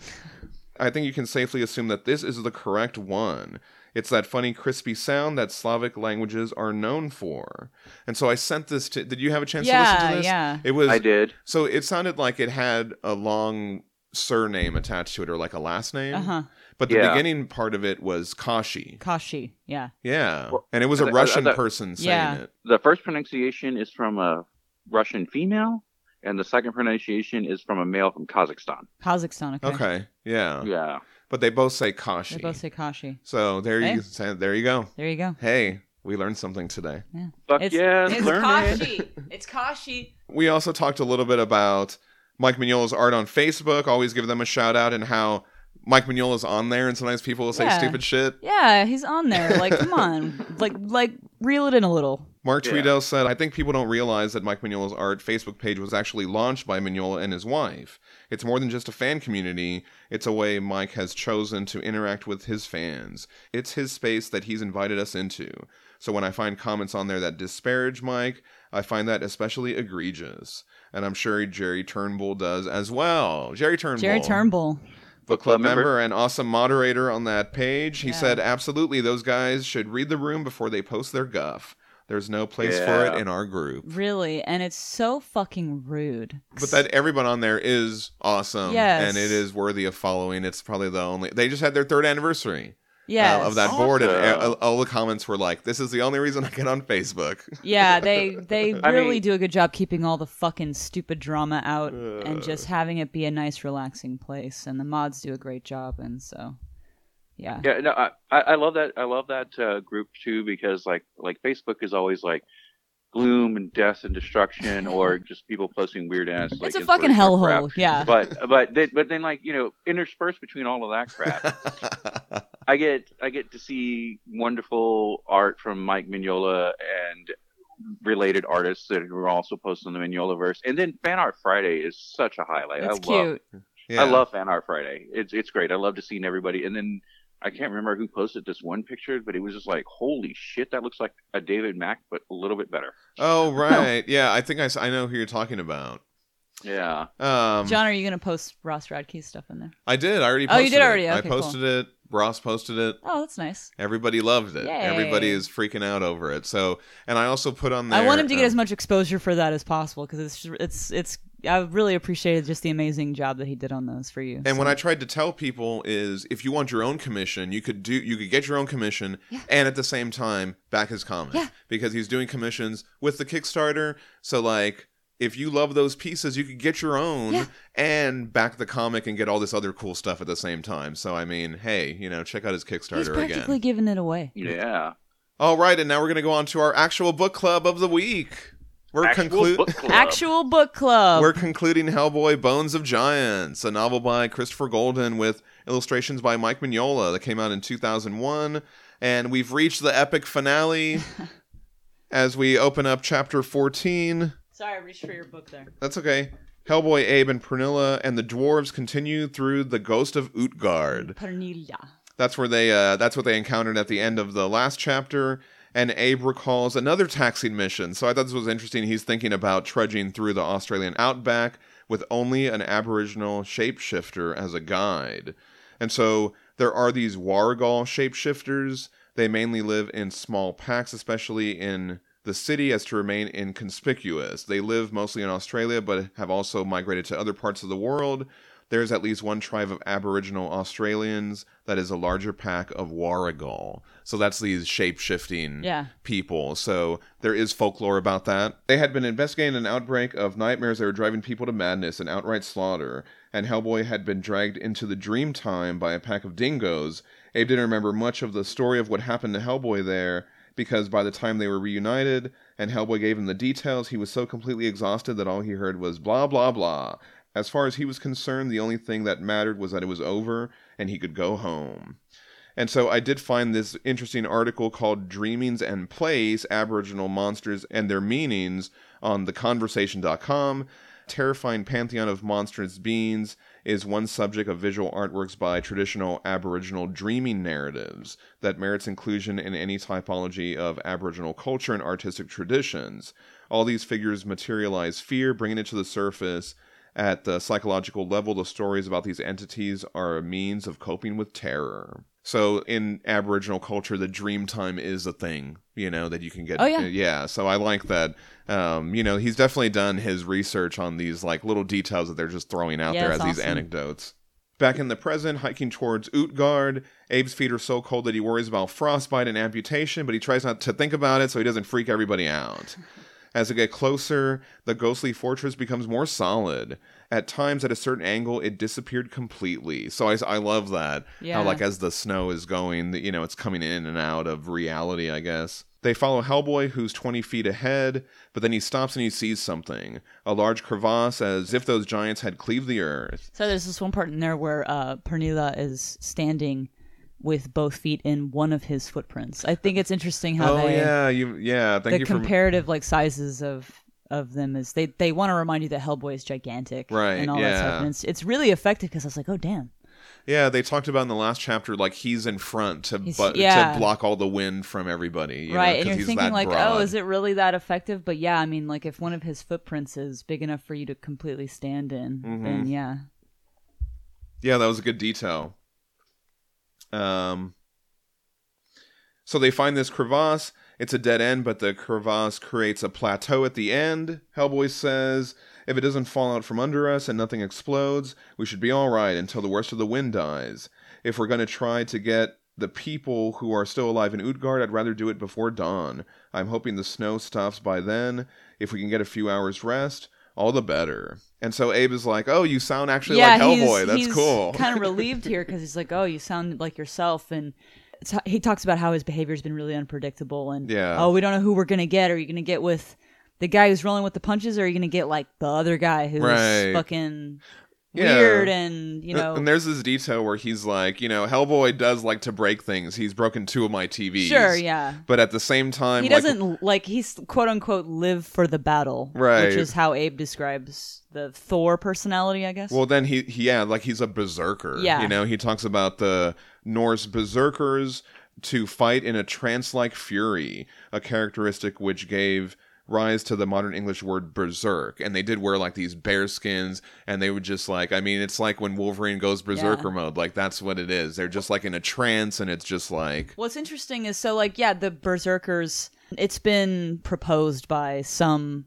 I think you can safely assume that this is the correct one. It's that funny, crispy sound that Slavic languages are known for. And so I sent this to. Did you have a chance to listen to this? yeah. It was. I did. So it sounded like it had a long surname attached to it, or like a last name. Uh huh. But the Yeah. beginning part of it was Kashi. Kashi. Yeah. Yeah, Well, and it was a I- I- I Russian thought- person saying Yeah. it. The first pronunciation is from a Russian female, and the second pronunciation is from a male from Kazakhstan. Kazakhstan. Okay. Okay, yeah. Yeah. But they both say Kashi. They both say Kashi. so there you Hey. say, there you go. There you go. Hey, we learned something today. Yeah. Fuck It's, yeah, it's learn it. Kashi. It's Kashi. We also talked a little bit about Mike Mignola's art on Facebook. Always give them a shout out and how Mike Mignola's on there, and sometimes people will say Yeah. stupid shit. Yeah, he's on there. Like, come on. Like, like, reel it in a little. Mark Yeah. Tweedale said, I think people don't realize that Mike Mignola's art Facebook page was actually launched by Mignola and his wife. It's more than just a fan community, it's a way Mike has chosen to interact with his fans. It's his space that he's invited us into. So when I find comments on there that disparage Mike, I find that especially egregious. And I'm sure Jerry Turnbull does as well. Jerry Turnbull. Jerry Turnbull. Book club member and awesome moderator on that page. He Yeah. said, absolutely, those guys should read the room before they post their guff. There's no place for it in our group. Really, and it's so fucking rude. But that everyone on there is awesome. Yes. And it is worthy of following. It's probably the only. They just had their third anniversary yeah, uh, of that board, and uh, all the comments were like, this is the only reason I get on Facebook. Yeah, they they I really mean- do a good job keeping all the fucking stupid drama out and just having it be a nice, relaxing place. And the mods do a great job, and so yeah, Yeah, no, I, I I love that. I love that uh, group too because like like Facebook is always like gloom and death and destruction, or just people posting weird ass. Like, it's a fucking hellhole. Yeah, But but then, but then like you know interspersed between all of that crap, I get I get to see wonderful art from Mike Mignola and related artists that are also posting the Mignola verse. And then Fan Art Friday is such a highlight. it's I love cute. yeah. I love Fan Art Friday. It's it's great. I love to seeing everybody. And then I can't remember who posted this one picture, but it was just like, holy shit, that looks like a David Mack, but a little bit better. Oh, right. Yeah, I think I, I know who you're talking about. Yeah. Um, John, are you gonna post Ross Radke's stuff in there? I did. I already Oh, you did it. already? I Okay, posted it. Ross posted it. Oh, that's nice. Everybody loved it. Yay. Everybody is freaking out over it. So, and I also put on there. I want him to get um, as much exposure for that as possible because it's it's it's. I really appreciated just the amazing job that he did on those for you. And so. what I tried to tell people is, if you want your own commission, you could do, you could get your own commission, and at the same time back his comic Yeah. because he's doing commissions with the Kickstarter. So, like, if you love those pieces, you could get your own Yeah. and back the comic and get all this other cool stuff at the same time. So, I mean, hey, you know, check out his Kickstarter he's Kickstarter practically again. giving it away. Yeah. All right, and now we're gonna go on to our actual book club of the week. We're Actual conclu- book club. Actual book club. We're concluding Hellboy Bones of Giants, a novel by Christopher Golden with illustrations by Mike Mignola that came out in 2001. And we've reached the epic finale as we open up chapter 14. Sorry, I reached for your book there. That's okay. Hellboy, Abe, and Pernilla and the dwarves continue through the Ghost of Utgard. Pernilla. That's where they. Uh, that's what they encountered at the end of the last chapter. And Abe recalls another taxing mission. So I thought this was interesting. He's thinking about trudging through the Australian outback with only an Aboriginal shapeshifter as a guide. And so there are these Warrigal shapeshifters. They mainly live in small packs, especially in the city, as to remain inconspicuous. They live mostly in Australia, but have also migrated to other parts of the world. There's at least one tribe of Aboriginal Australians that is a larger pack of Warrigal. So that's these shape shifting Yeah. people. So there is folklore about that. They had been investigating an outbreak of nightmares that were driving people to madness and outright slaughter, and Hellboy had been dragged into the dream time by a pack of dingoes. Abe didn't remember much of the story of what happened to Hellboy there, because by the time they were reunited and Hellboy gave him the details, he was so completely exhausted that all he heard was blah blah blah. As far as he was concerned, the only thing that mattered was that it was over and he could go home. And so I did find this interesting article called Dreamings and Place Aboriginal Monsters and Their Meanings on theconversation.com. Terrifying Pantheon of Monstrous Beings is one subject of visual artworks by traditional Aboriginal dreaming narratives that merits inclusion in any typology of Aboriginal culture and artistic traditions. All these figures materialize fear, bringing it to the surface. At the psychological level, the stories about these entities are a means of coping with terror. So, in Aboriginal culture, the dream time is a thing, you know, that you can get. Oh, yeah. yeah. So I like that. Um, you know, he's definitely done his research on these like little details that they're just throwing out Yeah, there as it's these anecdotes. Back in the present, hiking towards Utgard, Abe's feet are so cold that he worries about frostbite and amputation, but he tries not to think about it so he doesn't freak everybody out. As they get closer, the ghostly fortress becomes more solid. At times, at a certain angle, it disappeared completely. So I, I love that. Yeah. How, like, as the snow is going, you know, it's coming in and out of reality, I guess. They follow Hellboy, who's 20 feet ahead, but then he stops and he sees something a large crevasse, as if those giants had cleaved the earth. So there's this one part in there where uh, Pernilla is standing with both feet in one of his footprints. I think it's interesting how oh, they yeah. You, yeah. Thank the you for. comparative like sizes of of them is they they want to remind you that Hellboy is gigantic, Right, And all that yeah. stuff. And it's it's really effective because I was like, oh damn, Yeah, they talked about in the last chapter, like he's in front to He's- but yeah. to block all the wind from everybody. you know, right? 'cause and you're he's thinking like, broad. oh, is it really that effective? But yeah, I mean, like if one of his footprints is big enough for you to completely stand in, Mm-hmm. then yeah, Yeah, that was a good detail. Um, so they find this crevasse. It's a dead end, but the crevasse creates a plateau at the end. Hellboy says, if it doesn't fall out from under us and nothing explodes, we should be all right until the worst of the wind dies. If we're going to try to get the people who are still alive in Utgard, I'd rather do it before dawn. I'm hoping the snow stops by then. If we can get a few hours rest, all the better. And so Abe is like, "Oh, you sound actually yeah, like Hellboy. he's, That's he's cool." kind of relieved here because he's like, oh, you sound like yourself, and he talks about how his behavior's been really unpredictable, and Yeah. oh, we don't know who we're gonna get. Are you gonna get with the guy who's rolling with the punches, or are you gonna get like the other guy who's Right. fucking Yeah. weird and you know? and there's this detail where he's like, you know, Hellboy does like to break things. He's broken two of my TVs. Sure, yeah. But at the same time, He like, doesn't like he's quote unquote live for the battle, Right. Which is how Abe describes the Thor personality, I guess. Well, then he, he yeah, like he's a berserker. Yeah. You know, he talks about the Norse berserkers to fight in a trance-like fury, a characteristic which gave rise to the modern English word berserk. And they did wear like these bear skins, and they would just like, I mean, it's like when Wolverine goes berserker Yeah. mode. Like that's what it is. They're just like in a trance, and it's just like, What's interesting is so like yeah, the berserkers. It's been proposed by some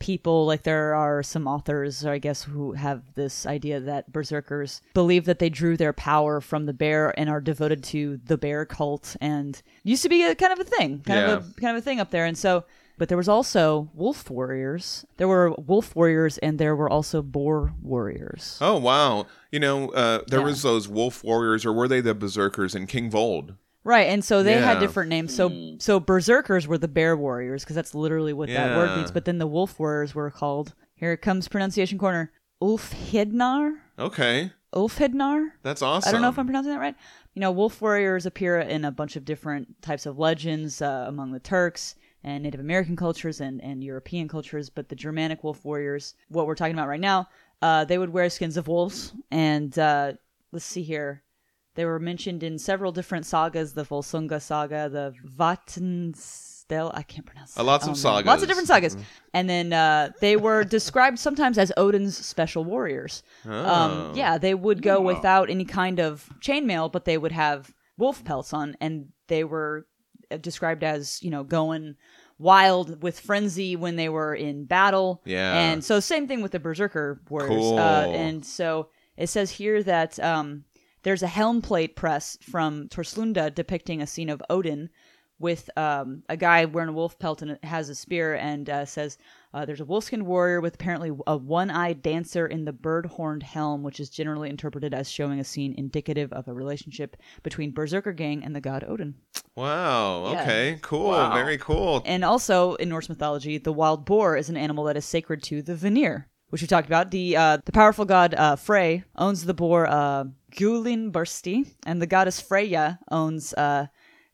people. Like there are some authors, I guess, who have this idea that berserkers believe that they drew their power from the bear and are devoted to the bear cult, and used to be a kind of a thing, kind of a kind of a thing up there. And so, but there was also wolf warriors. There were wolf warriors, and there were also boar warriors. Oh wow! You know, uh, there Yeah. was those wolf warriors, or were they the berserkers in King Vold? Right, and so they had different names. So so berserkers were the bear warriors because that's literally what that word means. But then the wolf warriors were called. Here it comes pronunciation corner. Ulfhednar. Okay, Ulfhednar. That's awesome. I don't know if I'm pronouncing that right. You know, wolf warriors appear in a bunch of different types of legends uh, among the Turks and Native American cultures and, and European cultures, but the Germanic wolf warriors, what we're talking about right now, uh, they would wear skins of wolves. And uh, let's see here. They were mentioned in several different sagas the Volsunga saga, the Vatnsdel. I can't pronounce Uh, lots of sagas. Lots of different sagas. And then uh, they were described sometimes as Odin's special warriors. Oh. Um, yeah, they would go without any kind of chainmail, but they would have wolf pelts on, and they were described as you know going wild with frenzy when they were in battle. Yeah. and so same thing with the berserker warriors. Cool. Uh, and so it says here that um, there's a helm plate press from Torslunda depicting a scene of Odin with um, a guy wearing a wolf pelt and has a spear and uh, says uh, there's a wolfskin warrior with apparently a one-eyed dancer in the bird-horned helm which is generally interpreted as showing a scene indicative of a relationship between berserker gang and the god odin Wow. Yeah. Okay. Cool. Wow. Very cool. and also in norse mythology the wild boar is an animal that is sacred to the vanir which we talked about the uh, the powerful god uh, frey owns the boar uh, Gullinbursti and the goddess freya owns uh,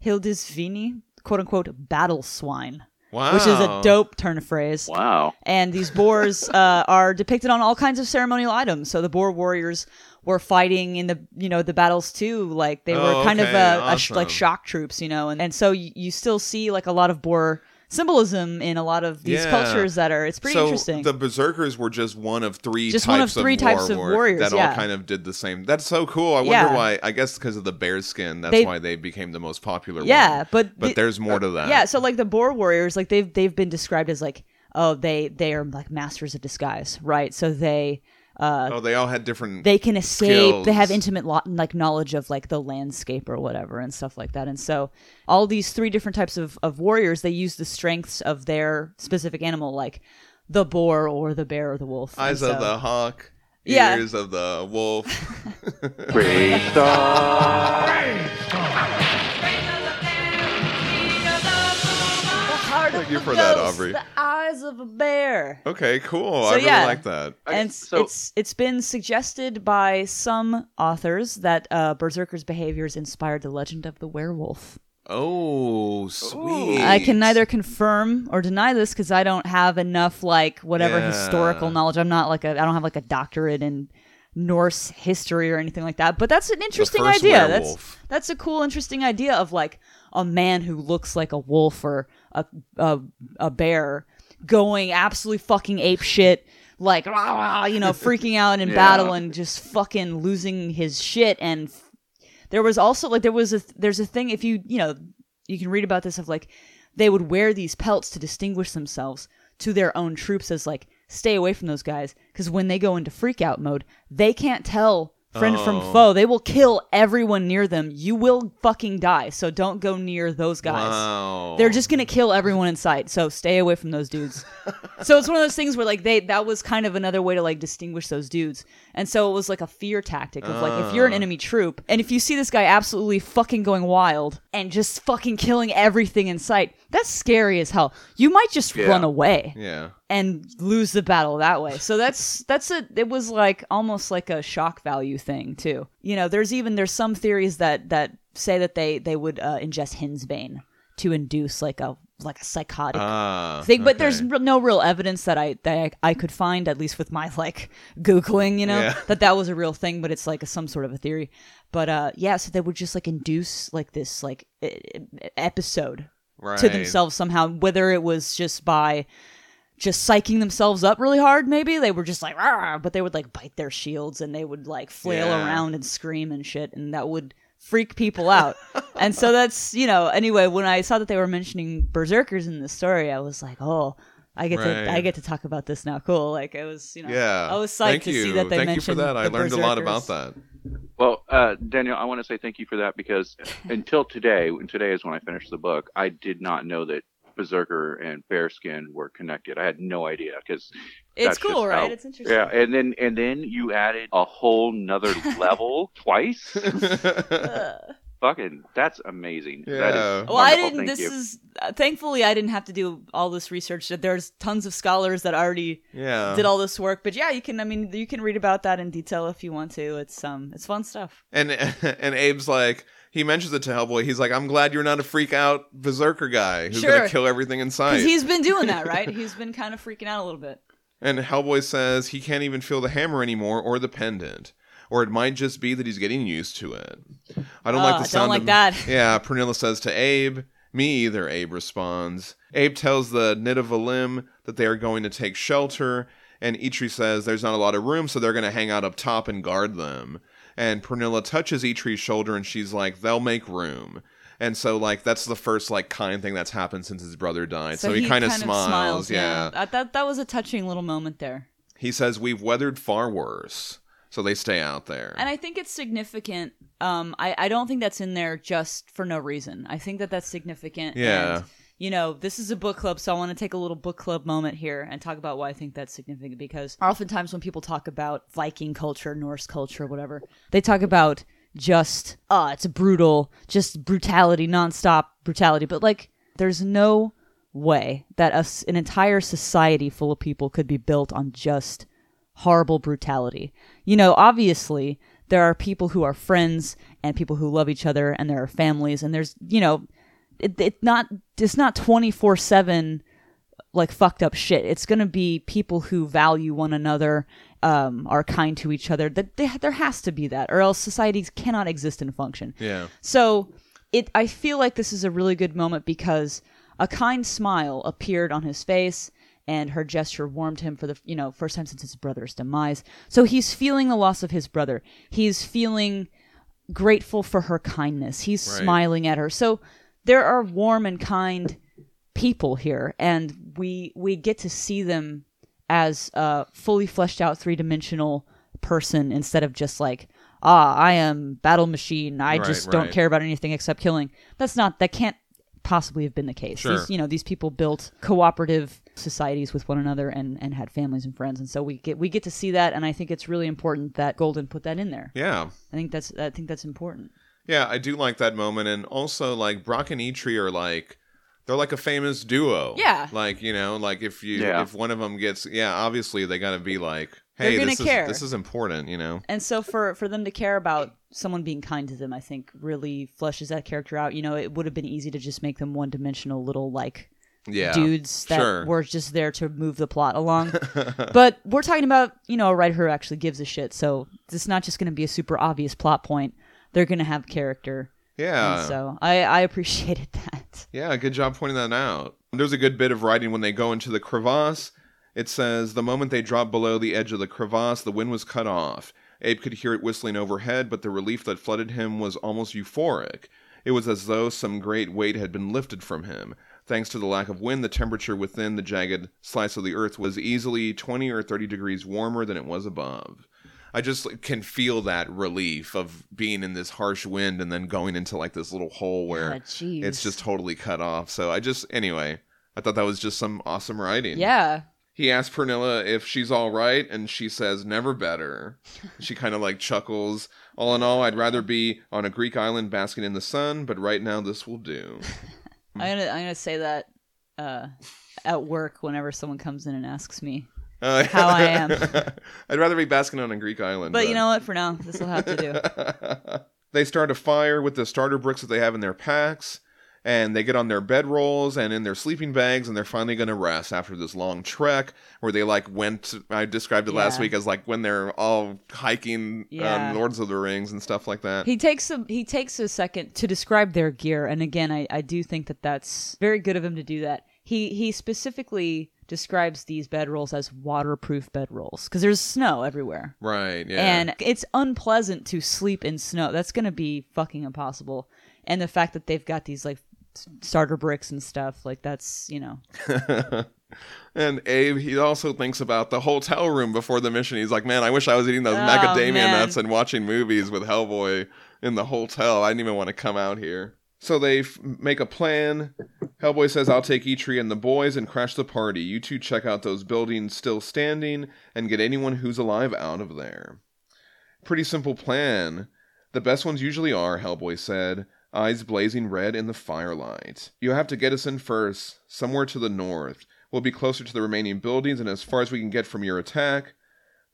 hildisvini quote-unquote battle swine Wow. which is a dope turn of phrase Wow. and these boars uh, are depicted on all kinds of ceremonial items. So the boar warriors were fighting in the you know the battles too, like they were Oh, kind of okay, uh, a sh- like shock troops, you know, and and so you, you still see like a lot of boar symbolism in a lot of these Yeah. cultures that are it's pretty so interesting. the berserkers were just one of three Just types one of three of types of warriors, that yeah. all kind of did the same. That's so cool. I wonder Yeah. why. I guess because of the bear skin. That's They- why they became the most popular. yeah, one. but but the- there's more to that. Yeah, so like the boar warriors, like they've they've been described as like oh they they are like masters of disguise, right? So they uh Oh, they all had different. they can escape they have intimate lo- like knowledge of like the landscape or whatever and stuff like that and so all these three different types of, of warriors they use the strengths of their specific animal like the boar or the bear or the wolf eyes And of the hawk. Yeah. Ears of the wolf. Great star. Thank you a for that, Aubrey. the eyes of a bear okay, cool. So, I really yeah. like that. and so- it's it's been suggested by some authors that uh, berserker's behaviors inspired the legend of the werewolf Oh, sweet. I can neither confirm or deny this because I don't have enough like whatever Yeah. historical knowledge. I'm not like a I don't have like a doctorate in Norse history or anything like that. But that's an interesting idea. werewolf. That's that's a cool, interesting idea of like a man who looks like a wolf or a a, a bear going absolutely fucking ape shit. Like, rah, rah, you know, freaking out in Yeah. battle and just fucking losing his shit. And f- there was also like there was a there's a thing if you you know you can read about this of like they would wear these pelts to distinguish themselves to their own troops as like stay away from those guys because when they go into freak out mode they can't tell friend from Oh. foe they will kill everyone near them you will fucking die so don't go near those guys Wow. they're just gonna kill everyone in sight so stay away from those dudes so it's one of those things where like they that was kind of another way to like distinguish those dudes and so it was like a fear tactic of like if you're an Ah. enemy troop and if you see this guy absolutely fucking going wild and just fucking killing everything in sight that's scary as hell you might just Yeah. run away Yeah. and lose the battle that way. So that's that's a it was like almost like a shock value thing too. You know, there's even there's some theories that that say that they they would uh, ingest henbane to induce like a like a psychotic Ah. thing, but there's okay. r- no real evidence that I that I, I could find at least with my like googling, you know, Yeah. that that was a real thing. But it's like a, some sort of a theory. But uh, yeah, so they would just like induce like this like episode right. to themselves somehow, whether it was just by just psyching themselves up really hard, maybe they were just like, but they would like bite their shields and they would like flail Yeah. around and scream and shit, and that would freak people out. and so that's you know, anyway, when I saw that they were mentioning berserkers in the story, I was like, oh. I get Right. to I get to talk about this now. Cool. Like it was, you know. Yeah. I was psyched Thank to you. see that they Thank you for mentioned that. I the learned a lot about berserkers. that. Well, uh, Daniel, I want to say thank you for that because until today, and today is when I finished the book, I did not know that Berserker and Bearskin were connected. I had no idea because It's cool, just right? how- It's interesting. yeah, and then and then you added a whole nother level twice. Fucking that's amazing. Yeah. is Well, I didn't. Thank This you. is uh, thankfully I didn't have to do all this research. That There's tons of scholars that already Yeah. did all this work. But yeah, you can. I mean, you can read about that in detail if you want to. It's um, it's fun stuff. And and Abe's like he mentions it to Hellboy. He's like, "I'm glad you're not a freak out berserker guy who's Sure. gonna kill everything in sight." Because he's been doing that, right? He's been kind of freaking out a little bit. And Hellboy says he can't even feel the hammer anymore or the pendant. Or it might just be that he's getting used to it. I don't like oh, the don't sound like of that. Yeah, Pernilla says to Abe, Me either, Abe responds. Abe tells the Nidavellir that they are going to take shelter, and Eitri says there's not a lot of room, so they're going to hang out up top and guard them. And Pernilla touches Eitri's shoulder and she's like, They'll make room. And so, like, that's the first, like, kind thing that's happened since his brother died. So, he, kind of smiles. yeah. That, that that was a touching little moment there. He says, We've weathered far worse. So they stay out there. And I think it's significant. Um, I, I don't think that's in there just for no reason. I think that that's significant. Yeah. And, you know, this is a book club, so I want to take a little book club moment here and talk about why I think that's significant. Because oftentimes when people talk about Viking culture, Norse culture, whatever, they talk about just, uh, it's brutal, just brutality, nonstop brutality. But like, there's no way that a an entire society full of people could be built on just horrible brutality. You know, obviously, there are people who are friends and people who love each other and there are families and there's, you know, it, it not it's not 24/7 like fucked up shit. It's going to be people who value one another, um, are kind to each other. That they, there has to be that, or else societies cannot exist and function. yeah. So it I feel like this is a really good moment because a kind smile appeared on his face and her gesture warmed him for the you know first time since his brother's demise. So he's feeling the loss of his brother. He's feeling grateful for her kindness. He's Right. smiling at her. So there are warm and kind people here and we we get to see them as a fully fleshed out three-dimensional person instead of just like ah i am battle machine. I Right, just don't care about anything except killing. That's not that can't possibly have been the case. Sure. these, you know these people built cooperative societies with one another and and had families and friends and so we get we get to see that and i think it's really important that golden put that in there. Yeah. i think that's i think that's important Yeah, I do like that moment, and also like Brock and Eitri are like they're like a famous duo. Yeah. like you know, like if you Yeah. if one of them gets yeah, obviously they got to be like, They're hey, gonna this care. is this is important, you know. and so for for them to care about someone being kind to them i think really fleshes that character out you know it would have been easy to just make them one dimensional little like Yeah, dudes that sure. were just there to move the plot along. but we're talking about, you know, a writer who actually gives a shit. So it's not just going to be a super obvious plot point. They're going to have character. yeah, And so I, I appreciated that. Yeah, good job pointing that out. There's a good bit of writing when they go into the crevasse. It says, the moment they dropped below the edge of the crevasse, the wind was cut off. Abe could hear it whistling overhead, but the relief that flooded him was almost euphoric. It was as though some great weight had been lifted from him. Thanks to the lack of wind, the temperature within the jagged slice of the earth was easily 20 or 30 degrees warmer than it was above. I just can feel that relief of being in this harsh wind and then going into like this little hole where Ah, jeez. it's just totally cut off. So I just, anyway, I thought that was just some awesome writing. Yeah. He asks Pernilla if she's all right, and she says, never better. she kind of like chuckles. All in all, I'd rather be on a Greek island basking in the sun, but right now this will do. I'm going to I'm gonna say that uh, at work whenever someone comes in and asks me. Uh, How I am. I'd rather be basking on a Greek island. But you know what? For now, this will have to do. they start a fire with the starter bricks that they have in their packs, and they get on their bedrolls and in their sleeping bags, and they're finally going to rest after this long trek where they like went. I described it last week as like when they're all hiking Yeah. um, Lords of the Rings and stuff like that. He takes a he takes a second to describe their gear, and again, I, I do think that that's very good of him to do that. He he specifically describes these bedrolls as waterproof bedrolls because there's snow everywhere, right? Yeah. and it's unpleasant to sleep in snow. That's gonna be fucking impossible. And the fact that they've got these like starter bricks and stuff, like that's you know, And Abe, he also thinks about the hotel room before the mission. He's like, man, I wish I was eating those Oh, macadamia man. nuts and watching movies with Hellboy in the hotel. I didn't even want to come out here. So they f- make a plan. Hellboy says, I'll take Eitri and the boys and crash the party. You two check out those buildings still standing and get anyone who's alive out of there. Pretty simple plan. The best ones usually are, Hellboy said, eyes blazing red in the firelight. You have to get us in first, somewhere to the north. We'll be closer to the remaining buildings and as far as we can get from your attack.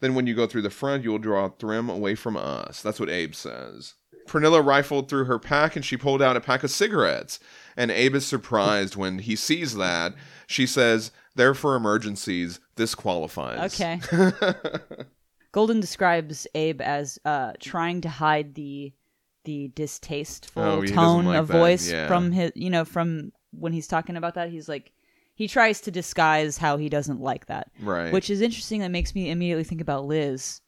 Then when you go through the front, you will draw Thrym away from us. That's what Abe says. Pernilla rifled through her pack and she pulled out a pack of cigarettes. And Abe is surprised when he sees that. She says, They're for emergencies. This qualifies. Okay. Golden describes Abe as uh, trying to hide the the distasteful Oh, tone like of that, voice yeah. from his, you know, from when he's talking about that. He's like, he tries to disguise how he doesn't like that, right. which is interesting. That makes me immediately think about Liz.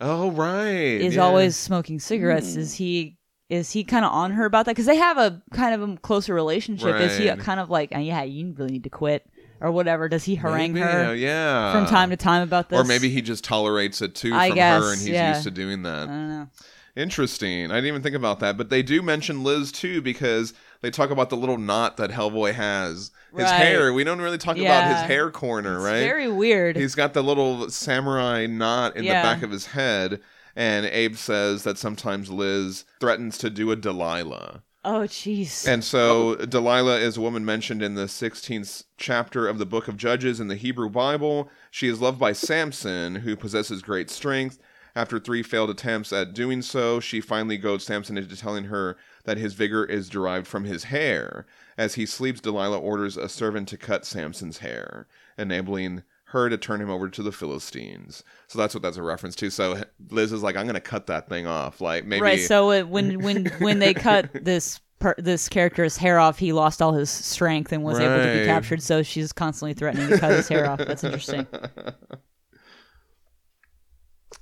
Oh, right. Is yeah. always smoking cigarettes. Is he? Is he kind of on her about that? Because they have a kind of a closer relationship. Is he Right. kind of like, "Uh, yeah, you really need to quit or whatever? Does he harangue Maybe, her uh, yeah. from time to time about this? Or maybe he just tolerates it too I from guess, her and he's yeah. used to doing that. I don't know. Interesting. I didn't even think about that. But they do mention Liz too because they talk about the little knot that Hellboy has. His Right. hair. We don't really talk about his hair corner, It's right? Very weird. He's got the little samurai knot in Yeah. the back of his head. And Abe says that sometimes Liz threatens to do a Delilah. oh, jeez. And so Delilah is a woman mentioned in the 16th chapter of the book of Judges in the Hebrew Bible. She is loved by Samson, who possesses great strength. After three failed attempts at doing so, she finally goads Samson into telling her that his vigor is derived from his hair. As he sleeps, Delilah orders a servant to cut Samson's hair, enabling her to turn him over to the Philistines. So that's what that's a reference to. So Liz is like, I'm going to cut that thing off. Like maybe Right. So it, when when when they cut this per, this character's hair off, he lost all his strength and was able to be captured. So she's constantly threatening to cut his hair off. That's interesting.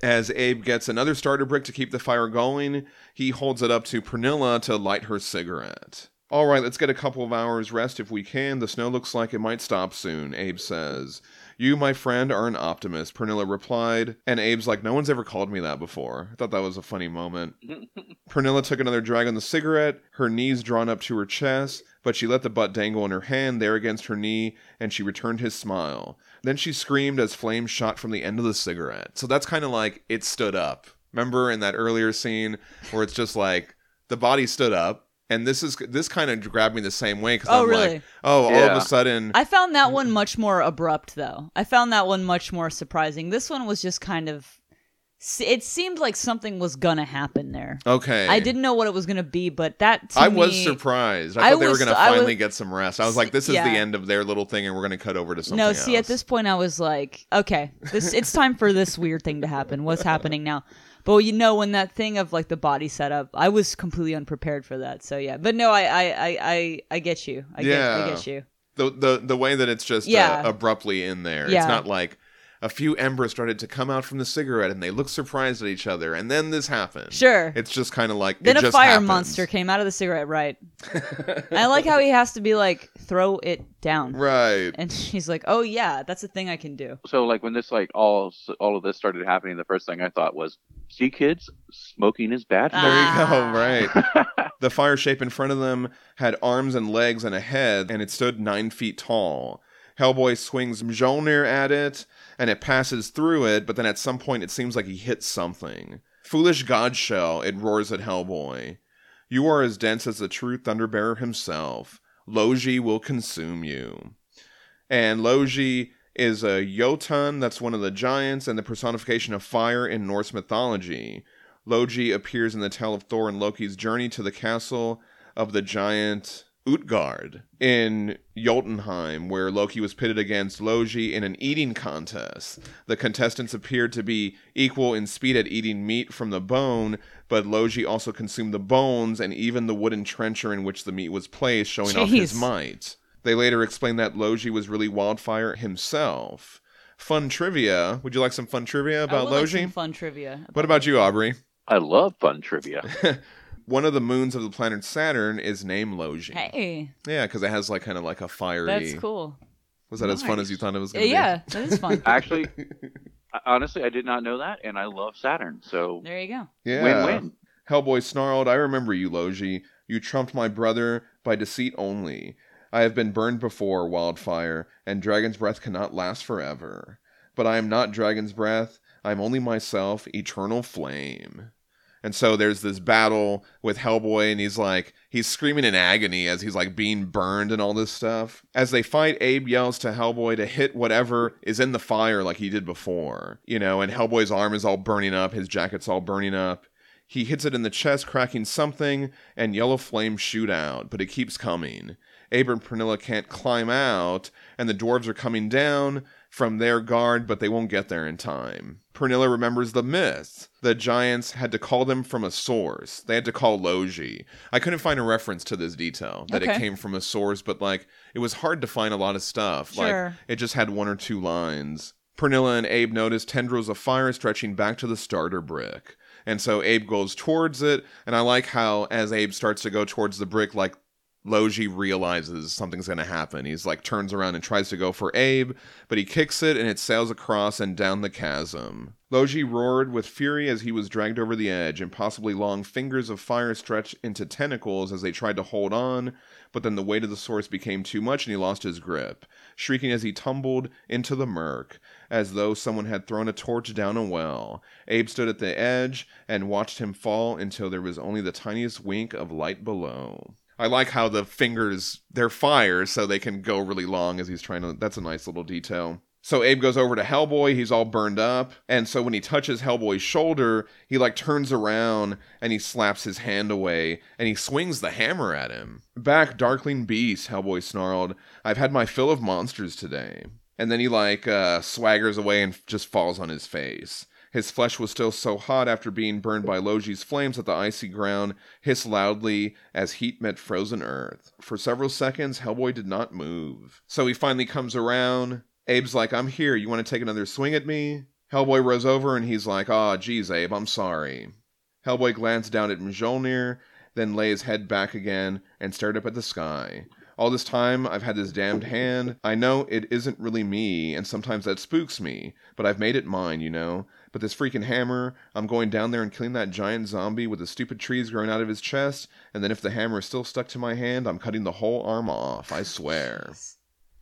As Abe gets another starter brick to keep the fire going, he holds it up to Pernilla to light her cigarette. All right, let's get a couple of hours rest if we can. The snow looks like it might stop soon, Abe says. You, my friend, are an optimist, Pernilla replied. And Abe's like, No one's ever called me that before. I thought that was a funny moment. Pernilla took another drag on the cigarette, her knees drawn up to her chest, but she let the butt dangle in her hand there against her knee, and she returned his smile. Then she screamed as flames shot from the end of the cigarette. So that's kind of like it stood up. Remember in that earlier scene where it's just like the body stood up, and this is this kind of grabbed me the same way because Oh, I'm really? like, oh, all of a sudden, I found that one much more abrupt, though. I found that one much more surprising. This one was just kind of. It seemed like something was gonna happen there. okay, I didn't know what it was gonna be, but that to I was surprised. I I thought they were going to I was- finally get some rest. I was like, this is Yeah. the end of their little thing, and we're to cut over to something No, see, at this point, I was like, okay, this it's time for this weird thing to happen. What's happening now? But you know, when that thing of like the body setup, I was completely unprepared for that. So yeah, but no, I I I I, I get you. I get Yeah. I get you. the the the way that it's just Yeah. uh, abruptly in there. Yeah. It's not like a few embers started to come out from the cigarette and they look surprised at each other, and then this happened. Sure. It's just kind of like Then it a just fire happens. monster came out of the cigarette. Right. I like how he has to be like throw it down, Right. and she's like, oh yeah, that's a thing I can do. So like when this like all all of this started happening, the first thing I thought was, "See, kids, smoking is bad." for There you go. Right. the fire shape in front of them had arms and legs and a head, and it stood nine feet tall. Hellboy swings Mjolnir at it, and it passes through it, but then at some point it seems like he hits something. Foolish Godshell, it roars at Hellboy. You are as dense as the true Thunderbearer himself. Logi will consume you. And Logi is a Jotun, that's one of the giants, and the personification of fire in Norse mythology. Logi appears in the tale of Thor and Loki's journey to the castle of the giant Utgard in Jotunheim, where Loki was pitted against Logi in an eating contest. The contestants appeared to be equal in speed at eating meat from the bone, but Logi also consumed the bones and even the wooden trencher in which the meat was placed, showing off his might. They later explained that Logi was really Wildfire himself. Fun trivia. Would you like some fun trivia I about would like some fun trivia. what about you, Aubrey? I love fun trivia. One of the moons of the planet Saturn is named Logi. Hey, Yeah, because it has like kind of like a fiery. that's cool. Was that as fun as you thought it was Yeah, going to be? yeah, that is fun. Actually, honestly, I did not know that, and I love Saturn. So there you go. Yeah. win-win. Hellboy snarled, I remember you, Logi. You trumped my brother by deceit only. I have been burned before, Wildfire, and Dragon's Breath cannot last forever. But I am not Dragon's Breath. I am only myself, eternal flame. And so there's this battle with Hellboy, and he's like, he's screaming in agony as he's like being burned and all this stuff. As they fight, Abe yells to Hellboy to hit whatever is in the fire like he did before, you know, and Hellboy's arm is all burning up, his jacket's all burning up. He hits it in the chest, cracking something, and yellow flames shoot out, but it keeps coming. Abe and Pernilla can't climb out, and the dwarves are coming down from their guard, but they won't get there in time. Pernilla remembers the myth. The giants had to call them from a source. They had to call Logi. I couldn't find a reference to this detail that it came from a source, but like it was hard to find a lot of stuff. Sure. Like it just had one or two lines. Pernilla and Abe notice tendrils of fire stretching back to the starter brick. And so Abe goes towards it, and I like how as Abe starts to go towards the brick, like Logi realizes something's going to happen. He's like turns around and tries to go for Abe, but he kicks it and it sails across and down the chasm. Logi roared with fury as he was dragged over the edge, and possibly long fingers of fire stretched into tentacles as they tried to hold on, but then the weight of the source became too much and he lost his grip, shrieking as he tumbled into the murk, as though someone had thrown a torch down a well. Abe stood at the edge and watched him fall until there was only the tiniest wink of light below. I like how the fingers they're fire so they can go really long as he's trying to that's a nice little detail. So Abe goes over to Hellboy, he's all burned up, and so when he touches Hellboy's shoulder, he like turns around and he slaps his hand away and he swings the hammer at him. Back, darkling beast, Hellboy snarled. I've had my fill of monsters today. And then he like uh, swaggers away and just falls on his face. His flesh was still so hot after being burned by Logi's flames that the icy ground hissed loudly as heat met frozen earth. For several seconds, Hellboy did not move. So he finally comes around. Abe's like, I'm here. You want to take another swing at me? Hellboy rows over and he's like, Aw, geez, Abe, I'm sorry. Hellboy glanced down at Mjolnir, then lay his head back again and stared up at the sky. All this time, I've had this damned hand. I know it isn't really me, and sometimes that spooks me, but I've made it mine, you know. But this freaking hammer, I'm going down there and killing that giant zombie with the stupid trees growing out of his chest, and then if the hammer is still stuck to my hand, I'm cutting the whole arm off, I swear.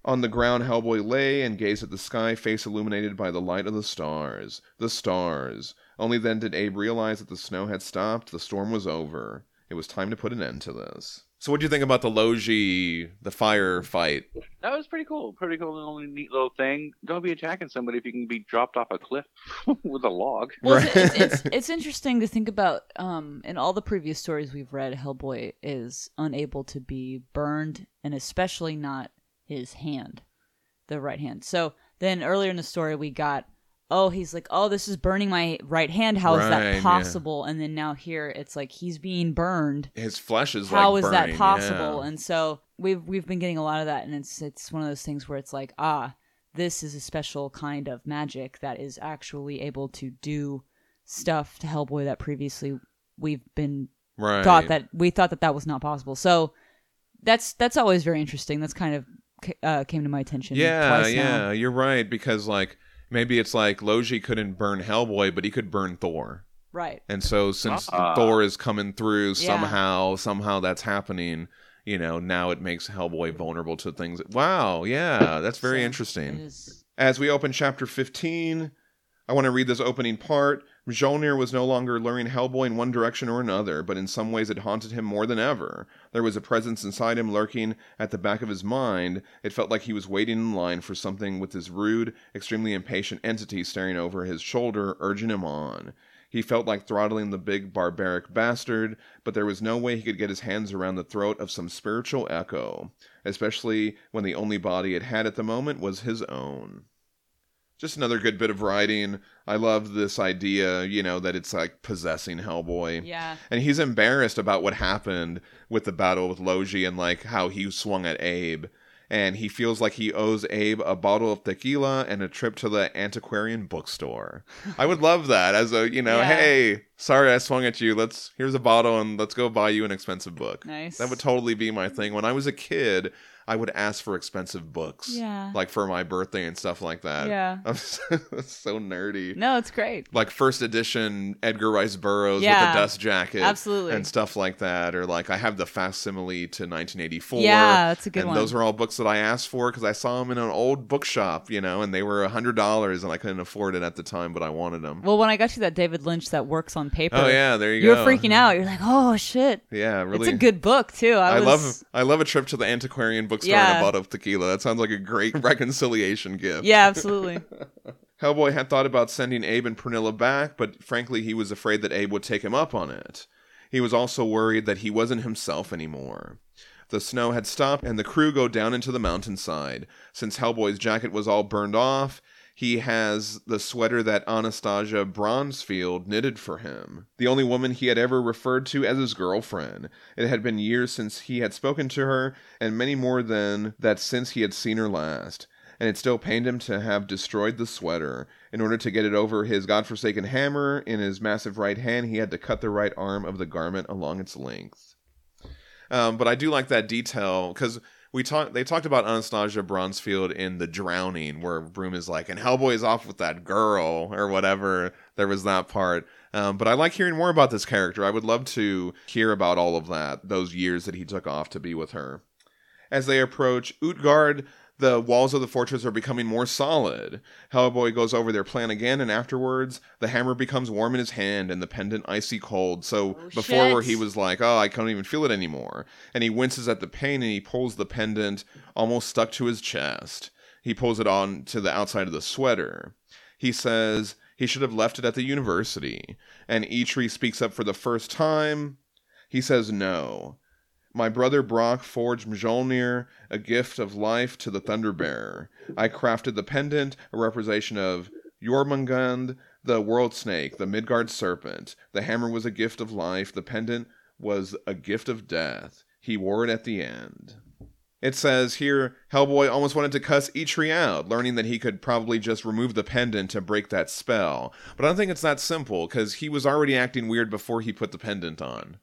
On the ground, Hellboy lay and gazed at the sky, face illuminated by the light of the stars. The stars. Only then did Abe realize that the snow had stopped, the storm was over. It was time to put an end to this. So, what do you think about the Logi, the fire fight? That was pretty cool. Pretty cool little neat little thing. Don't be attacking somebody if you can be dropped off a cliff with a log. Well, it's, it's, it's it's interesting to think about. Um, in all the previous stories we've read, Hellboy is unable to be burned, and especially not his hand, the right hand. So then earlier in the story, we got, oh, he's like, oh, this is burning my right hand. How is Right, that yeah. possible? And then now here, it's like he's being burned. His flesh is How like is burning, that possible? yeah. And so we've we've been getting a lot of that, and it's it's one of those things where it's like, ah, this is a special kind of magic that is actually able to do stuff to Hellboy that previously we've been right. thought that we thought that that was not possible. So that's that's always very interesting. That's kind of uh, came to my attention. Yeah, twice yeah, now. you're right because like maybe it's like Logi couldn't burn Hellboy, but he could burn Thor. right. And so since Ah. Thor is coming through Yeah. somehow, somehow that's happening, you know, now it makes Hellboy vulnerable to things. Wow, yeah, that's very So, interesting. As we open chapter 15, I want to read this opening part. Mjolnir was no longer luring Hellboy in one direction or another, but in some ways it haunted him more than ever. There was a presence inside him lurking at the back of his mind. It felt like he was waiting in line for something with this rude, extremely impatient entity staring over his shoulder, urging him on. He felt like throttling the big barbaric bastard, but there was no way he could get his hands around the throat of some spiritual echo, especially when the only body it had at the moment was his own just another good bit of writing. I love this idea, you know, that it's like possessing Hellboy. yeah. And he's embarrassed about what happened with the battle with Logi and like how he swung at Abe. And he feels like he owes Abe a bottle of tequila and a trip to the antiquarian bookstore. I would love that as a, you know, Yeah. hey, sorry I swung at you. Let's here's a bottle and let's go buy you an expensive book. Nice. That would totally be my thing. When I was a kid, I would ask for expensive books. Yeah. Like for my birthday and stuff like that. Yeah. I'm so, so nerdy. No, it's great. Like first edition Edgar Rice Burroughs Yeah. with a dust jacket. Absolutely. And stuff like that. Or like I have the facsimile to 1984. Yeah, that's a good and one. those are all books that I asked for because I saw them in an old bookshop, you know, and they were $100 and I couldn't afford it at the time, but I wanted them. Well, when I got you that David Lynch that works on paper. Oh yeah, there you You're go. freaking out. You're like, oh shit. Yeah, really. It's a good book too. I, I was, love I love a trip to the antiquarian bookstore and Yeah. a bottle of tequila. That sounds like a great reconciliation gift. Yeah, absolutely. Hellboy had thought about sending Abe and Pernilla back, but frankly, he was afraid that Abe would take him up on it. He was also worried that he wasn't himself anymore. The snow had stopped, and the crew go down into the mountainside. Since Hellboy's jacket was all burned off, he has the sweater that Anastasia Bransfield knitted for him, the only woman he had ever referred to as his girlfriend. It had been years since he had spoken to her, and many more than that since he had seen her last and it still pained him to have destroyed the sweater. In order to get it over his godforsaken hammer in his massive right hand, he had to cut the right arm of the garment along its length. Um, but I do like that detail because we talked. They talked about Anastasia Bransfield in The Drowning, where Broom is like, "And Hellboy's off with that girl" or whatever. There was that part. Um, but I like hearing more about this character. I would love to hear about all of that, those years that he took off to be with her. As they approach Utgard, the walls of the fortress are becoming more solid. Hellboy goes over their plan again, and afterwards, the hammer becomes warm in his hand and the pendant icy cold. So Oh, before, where he was like, "Oh, I can't even feel it anymore," and he winces at the pain, and he pulls the pendant almost stuck to his chest. He pulls it on to the outside of the sweater. He says he should have left it at the university, and Eitri speaks up for the first time. He says no. My brother Brock forged Mjolnir, a gift of life to the Thunderbearer. I crafted the pendant, a representation of Jormungand, the World Snake, the Midgard Serpent. The hammer was a gift of life. The pendant was a gift of death. He wore it at the end. It says here, Hellboy almost wanted to cuss Eitri out, learning that he could probably just remove the pendant to break that spell. But I don't think it's that simple, because he was already acting weird before he put the pendant on.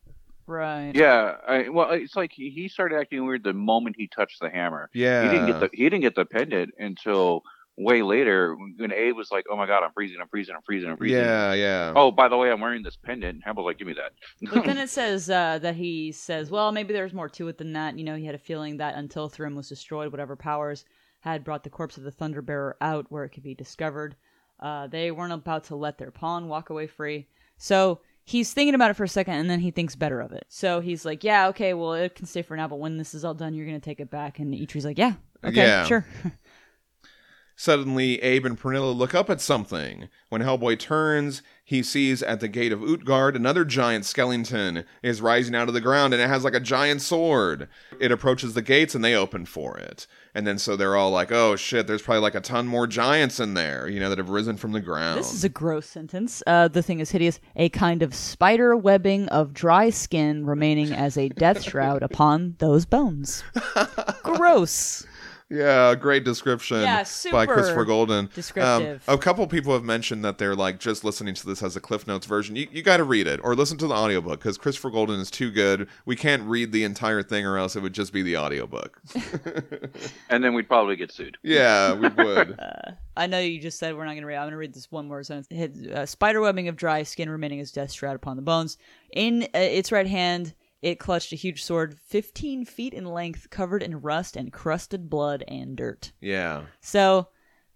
Right. Yeah, I, well, it's like he, he started acting weird the moment he touched the hammer. Yeah. He didn't get the he didn't get the pendant until way later when Abe was like, "Oh my god, I'm freezing, I'm freezing, I'm freezing, I'm freezing." Yeah, yeah. Oh, by the way, I'm wearing this pendant. And Hamill's like, "Give me that." But then it says uh, that he says, well, maybe there's more to it than that. You know, he had a feeling that until Thrym was destroyed, whatever powers had brought the corpse of the Thunderbearer out where it could be discovered, uh, they weren't about to let their pawn walk away free. So he's thinking about it for a second, and then he thinks better of it. So he's like, yeah, okay, well, it can stay for now, but when this is all done, you're going to take it back. And Eitri's like, yeah, okay, Yeah. sure. Suddenly, Abe and Pernilla look up at something. When Hellboy turns, he sees at the gate of Utgard another giant skeleton is rising out of the ground and it has like a giant sword. It approaches the gates and they open for it. And then so they're all like, oh shit, there's probably like a ton more giants in there, you know, that have risen from the ground. This is a gross sentence. Uh, the thing is hideous. A kind of spider webbing of dry skin remaining as a death shroud upon those bones. gross. Yeah, great description Yeah, super by Christopher Golden. descriptive. Um, a couple people have mentioned that they're like just listening to this as a Cliff Notes version. You, you got to read it or listen to the audiobook because Christopher Golden is too good. We can't read the entire thing or else it would just be the audiobook. and then we'd probably get sued. yeah, we would. I know you just said we're not going to read. I'm going to read this one more sentence. It had, uh, spider webbing of dry skin remaining as death shroud upon the bones. In uh, its right hand, it clutched a huge sword, 15 feet in length, covered in rust and crusted blood and dirt. yeah. So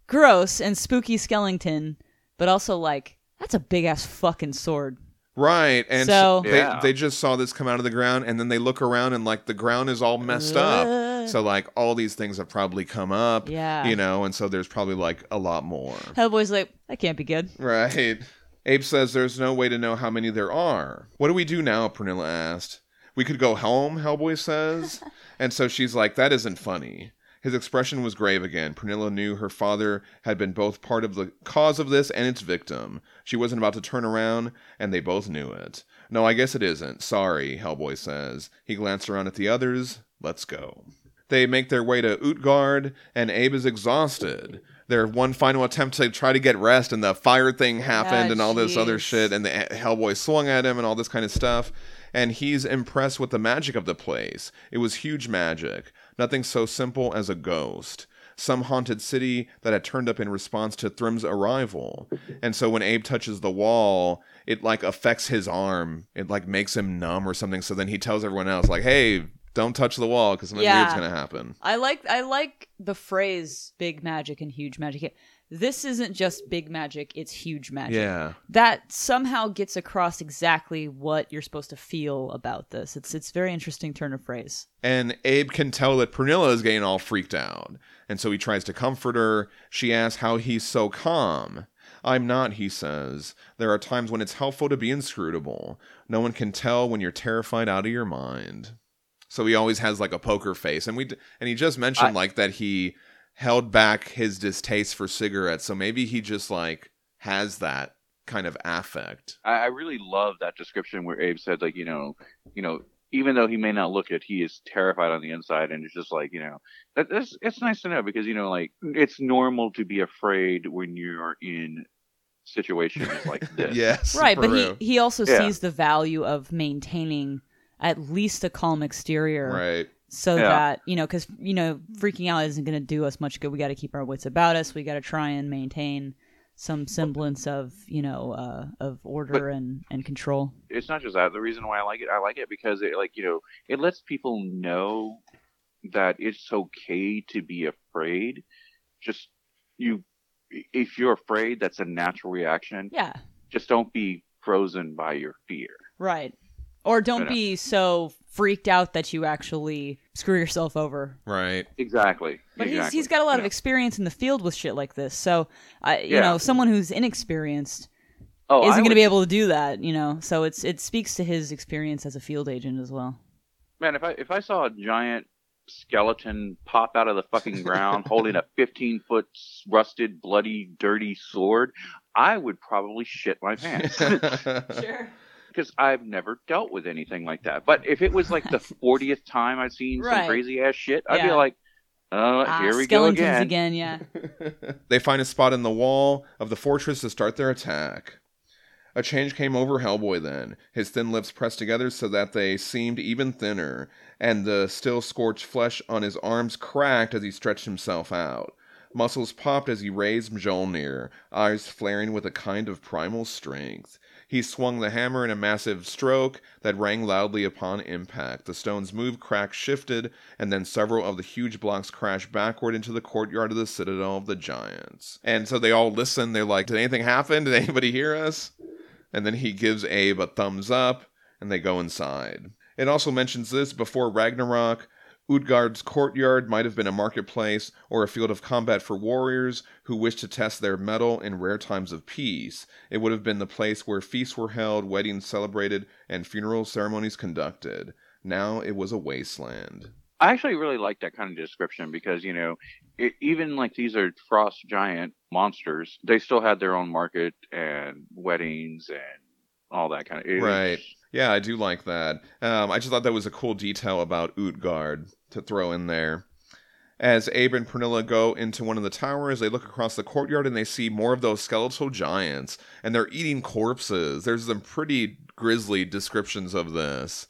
gross and spooky skeleton, but also like that's a big ass fucking sword. Right. And So- they, Yeah. they just saw this come out of the ground and then they look around and like the ground is all messed up. Uh. So like all these things have probably come up. Yeah. You know, and so there's probably like a lot more. Hellboy's like that can't be good. Right. Abe says there's no way to know how many there are. What do we do now? Pernilla asked. We could go home, Hellboy says. and so she's like, that isn't funny. His expression was grave again. Pernilla knew her father had been both part of the cause of this and its victim. She wasn't about to turn around, and they both knew it. No, I guess it isn't. Sorry, Hellboy says. He glanced around at the others. Let's go. They make their way to Utgard, and Abe is exhausted. Their one final attempt to try to get rest, and the fire thing happened, and all this other shit, and the Hellboy swung at him, and all this kind of stuff. And he's impressed with the magic of the place. It was huge magic, nothing so simple as a ghost. Some haunted city that had turned up in response to Thrym's arrival. And so when Abe touches the wall, it like affects his arm. It like makes him numb or something. So then he tells everyone else, like, hey, don't touch the wall because something Yeah. weird's gonna happen. I like I like the phrase big magic and huge magic. This isn't just big magic; it's huge magic. Yeah. that somehow gets across exactly what you're supposed to feel about this. It's it's very interesting turn of phrase. And Abe can tell that Pernilla is getting all freaked out. And so he tries to comfort her. She asks how he's so calm. I'm not, he says. There are times when it's helpful to be inscrutable. No one can tell when you're terrified out of your mind. So he always has like a poker face. And we d- and he just mentioned I- like that he held back his distaste for cigarettes. So maybe he just like has that kind of affect. I, I really love that description where Abe said, like, you know, you know, even though he may not look it, he is terrified on the inside, and it's just like, you know, that, that's it's nice to know because you know, like, it's normal to be afraid when you're in situations like this. yes. right, but real. he he also Yeah. sees the value of maintaining at least a calm exterior. Right. So Yeah. that you know because you know freaking out isn't going to do us much good we got to keep our wits about us we got to try and maintain some semblance of you know uh, of order and and control It's not just that. The reason why I like it, I like it because it, like, you know, it lets people know that it's okay to be afraid. Just you, if you're afraid, that's a natural reaction. yeah Just don't be frozen by your fear. right or don't But, uh, be so freaked out that you actually screw yourself over. Right. Exactly. but he's, he's got a lot of experience in the field with shit like this. So uh, you Yeah. know someone who's inexperienced oh, isn't going to be able to do that you know? So it's it speaks to his experience as a field agent as well. Man, if I if I saw a giant skeleton pop out of the fucking ground holding a 15 foot rusted, bloody, dirty sword, I would probably shit my pants. Sure because I've never dealt with anything like that. But if it was like the 40th time I've seen Right. some crazy ass shit, I'd be like, oh, ah, here we go again. again yeah they find a spot in the wall of the fortress to start their attack. A change came over Hellboy then. His thin lips pressed together so that they seemed even thinner, and the still scorched flesh on his arms cracked as he stretched himself out. Muscles popped as he raised Mjolnir, eyes flaring with a kind of primal strength. He swung the hammer in a massive stroke that rang loudly upon impact. The stones moved, cracked, shifted, and then several of the huge blocks crashed backward into the courtyard of the citadel of the giants. And so they all listen. They're like, Did anything happen? Did anybody hear us? And then he gives Abe a thumbs up, and they go inside. It also mentions this before Ragnarok. Utgard's courtyard might have been a marketplace or a field of combat for warriors who wished to test their mettle in rare times of peace. It would have been the place where feasts were held, weddings celebrated, and funeral ceremonies conducted. Now it was a wasteland. I actually really like that kind of description because you know, it, even like these are frost giant monsters, they still had their own market and weddings and all that kind of. it- Right. Yeah, I do like that. Um, I just thought that was a cool detail about Utgard to throw in there. As Abe and Pernilla go into one of the towers, they look across the courtyard and they see more of those skeletal giants, and they're eating corpses. There's some pretty grisly descriptions of this.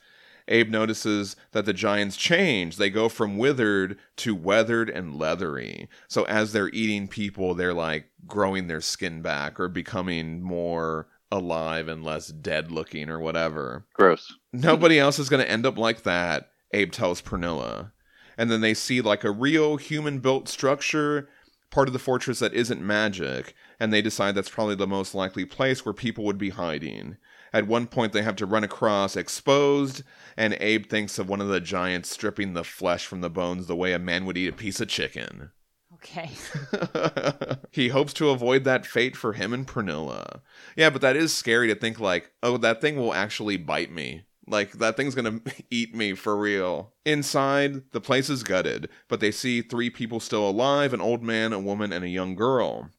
Abe notices that the giants change. They go from withered to weathered and leathery. So as they're eating people, they're like growing their skin back or becoming more alive and less dead looking or whatever. Gross. Nobody else is going to end up like that, Abe tells Pernilla. And then they see like a real human built structure, part of the fortress that isn't magic, and they decide that's probably the most likely place where people would be hiding. At one point, they have to run across exposed, and Abe thinks of one of the giants stripping the flesh from the bones the way a man would eat a piece of chicken. okay he hopes to avoid that fate for him and Pernilla. Yeah, but that is scary to think like, oh, that thing will actually bite me. Like that thing's gonna eat me for real. Inside, the place is gutted, but they see three people still alive: an old man, a woman, and a young girl.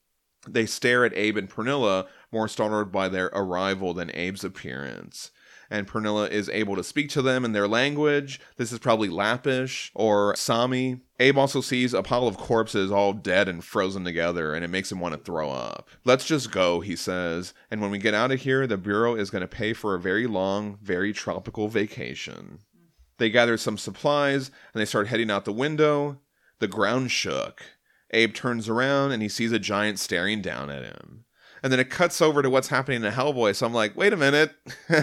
They stare at Abe and Pernilla, more startled by their arrival than Abe's appearance. And Pernilla is able to speak to them in their language. This is probably Lappish or Sami. Abe also sees a pile of corpses all dead and frozen together, and it makes him want to throw up. Let's just go, he says. And when we get out of here, the Bureau is going to pay for a very long, very tropical vacation. They gather some supplies and they start heading out the window. The ground shook. Abe turns around and he sees a giant staring down at him. And then it cuts over to what's happening to Hellboy. So I'm like, wait a minute.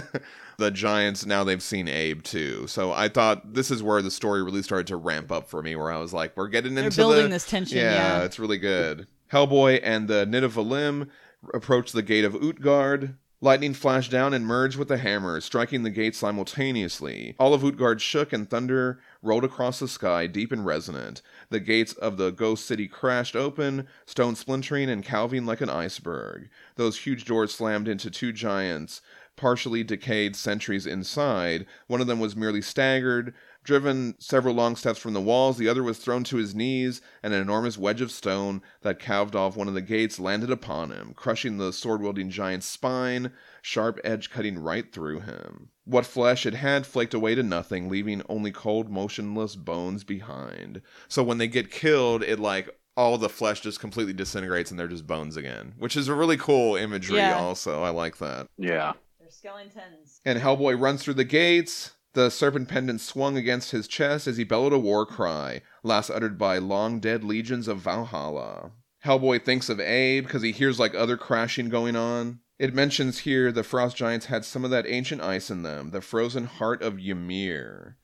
the giants, now they've seen Abe too. So I thought this is where the story really started to ramp up for me, where I was like, we're getting they're into building the... this tension Yeah, yeah, it's really good. Hellboy and the Nidavellim approach the gate of Utgard. Lightning flashed down and merged with the hammer, striking the gate simultaneously. All of Utgard shook and thunder rolled across the sky, deep and resonant. The gates of the ghost city crashed open, stone splintering and calving like an iceberg. Those huge doors slammed into two giants, partially decayed sentries inside. One of them was merely staggered, driven several long steps from the walls. The other was thrown to his knees, and an enormous wedge of stone that calved off one of the gates landed upon him, crushing the sword wielding giant's spine, sharp edge cutting right through him. What flesh it had flaked away to nothing, leaving only cold, motionless bones behind. So when they get killed, it like all the flesh just completely disintegrates and they're just bones again, which is a really cool imagery. Yeah. Also, I like that. Yeah. They're skeletons. And Hellboy runs through the gates. The serpent pendant swung against his chest as he bellowed a war cry, last uttered by long dead legions of Valhalla. Hellboy thinks of Abe because he hears like other crashing going on. It mentions here the frost giants had some of that ancient ice in them, the frozen heart of Ymir.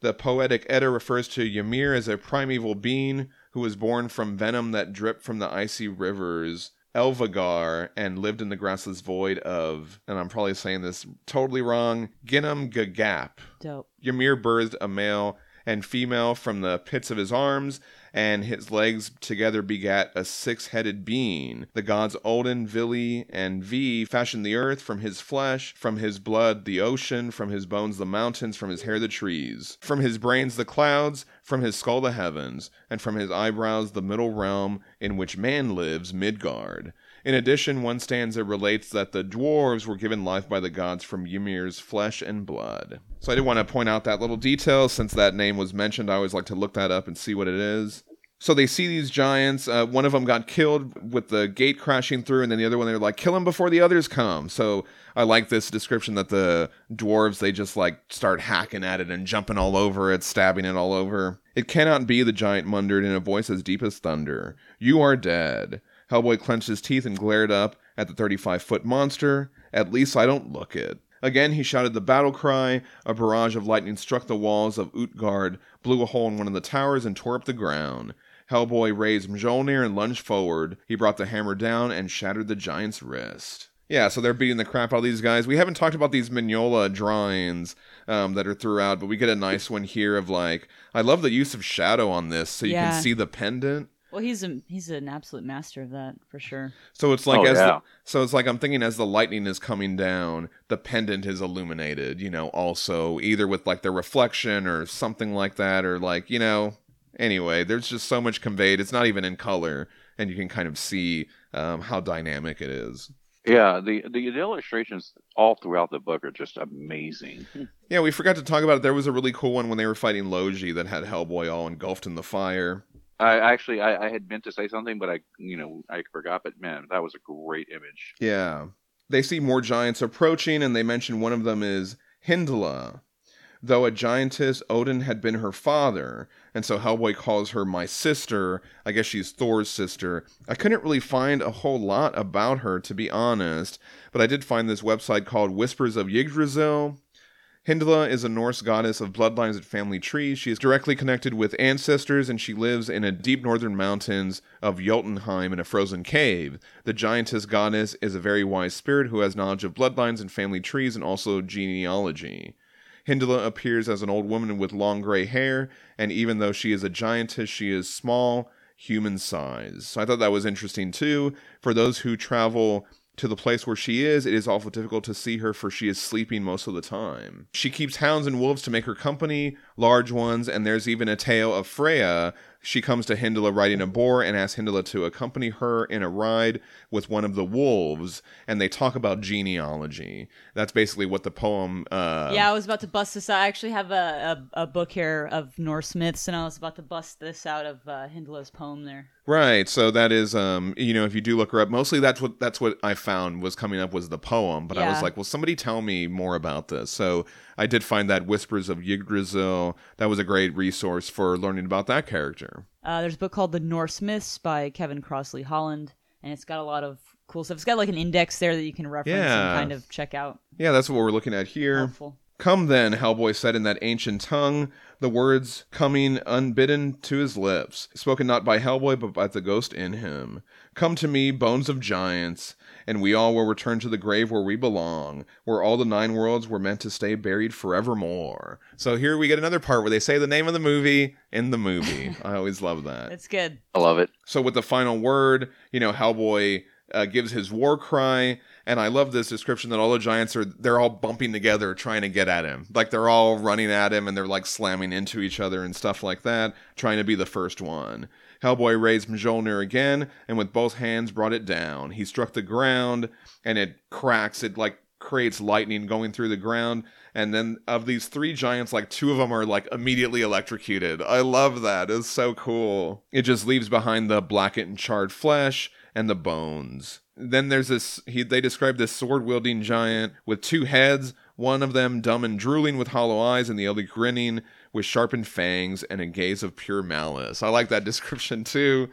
The poetic Edda refers to Ymir as a primeval being who was born from venom that dripped from the icy rivers Elvagar and lived in the grassless void of, and I'm probably saying this totally wrong, Ginnam Gagap. Dope. Ymir birthed a male and female from the pits of his arms, and his legs together begat a six headed being. The gods Odin, Vili, and Vé fashioned the earth from his flesh, from his blood the ocean, from his bones the mountains, from his hair the trees, from his brains the clouds, from his skull the heavens, and from his eyebrows the middle realm in which man lives, Midgard. In addition, one stanza relates that the dwarves were given life by the gods from Ymir's flesh and blood. So I did want to point out that little detail since that name was mentioned. I always like to look that up and see what it is. So they see these giants. Uh, one of them got killed with the gate crashing through, and then the other one they're like, "Kill him before the others come." So I like this description that the dwarves they just like start hacking at it and jumping all over it, stabbing it all over. It cannot be the giant muttered in a voice as deep as thunder. You are dead. Hellboy clenched his teeth and glared up at the 35 foot monster. At least I don't look it. Again, he shouted the battle cry. A barrage of lightning struck the walls of Utgard, blew a hole in one of the towers, and tore up the ground. Hellboy raised Mjolnir and lunged forward. He brought the hammer down and shattered the giant's wrist. Yeah, so they're beating the crap out of these guys. We haven't talked about these Mignola drawings um, that are throughout, but we get a nice one here of like, I love the use of shadow on this, so you Yeah. can see the pendant. Well, he's a he's an absolute master of that for sure. So it's like Oh, as yeah. the, so it's like I'm thinking as the lightning is coming down, the pendant is illuminated, you know, also either with like the reflection or something like that or like, you know, anyway, there's just so much conveyed. It's not even in color and you can kind of see um, how dynamic it is. Yeah, the the illustrations all throughout the book are just amazing. Yeah, we forgot to talk about it. There was a really cool one when they were fighting Logi that had Hellboy all engulfed in the fire. I actually I, I had meant to say something, but I you know I forgot. But man, that was a great image. Yeah. They see more giants approaching, and they mention one of them is Hyndla. Though a giantess, Odin had been her father, and so Hellboy calls her my sister. I guess she's Thor's sister. I couldn't really find a whole lot about her, to be honest, but I did find this website called Whispers of Yggdrasil. Hyndla is a Norse goddess of bloodlines and family trees. She is directly connected with ancestors, and she lives in a deep northern mountains of Jotunheim in a frozen cave. The giantess goddess is a very wise spirit who has knowledge of bloodlines and family trees and also genealogy. Hyndla appears as an old woman with long gray hair, and even though she is a giantess, she is small, human size. So I thought that was interesting too. For those who travel to the place where she is, it is awful difficult to see her for she is sleeping most of the time. She keeps hounds and wolves to make her company, large ones, and there's even a tale of Freya. She comes to Hyndla riding a boar and asks Hyndla to accompany her in a ride with one of the wolves, and they talk about genealogy. That's basically what the poem. Uh, yeah, I was about to bust this out. I actually have a, a, a book here of Norse myths, and I was about to bust this out of uh, Hyndla's poem there. Right. So that is um you know if you do look her up mostly that's what that's what I found was coming up was the poem but I was like well somebody tell me more about this. So I did find that Whispers of Yggdrasil that was a great resource for learning about that character. Uh, there's a book called The Norse Myths by Kevin Crossley Holland, and it's got a lot of cool stuff. It's got like an index there that you can reference Yeah. and kind of check out. Yeah, that's what we're looking at here. Helpful. Come then, Hellboy said in that ancient tongue, the words coming unbidden to his lips, spoken not by Hellboy but by the ghost in him. Come to me, bones of giants, and we all will return to the grave where we belong, where all the nine worlds were meant to stay buried forevermore. So here we get another part where they say the name of the movie in the movie. I always love that. It's good. I love it. So with the final word, you know, Hellboy uh, gives his war cry, and I love this description that all the giants are they're all bumping together trying to get at him. Like they're all running at him and they're like slamming into each other and stuff like that, trying to be the first one. Hellboy raised Mjolnir again and with both hands brought it down. He struck the ground and it cracks, it like creates lightning going through the ground. And then of these three giants, like two of them are like immediately electrocuted. I love that. It's so cool. It just leaves behind the blackened and charred flesh and the bones. Then there's this he they describe this sword wielding giant with two heads, one of them dumb and drooling with hollow eyes, and the other grinning with sharpened fangs and a gaze of pure malice. I like that description too.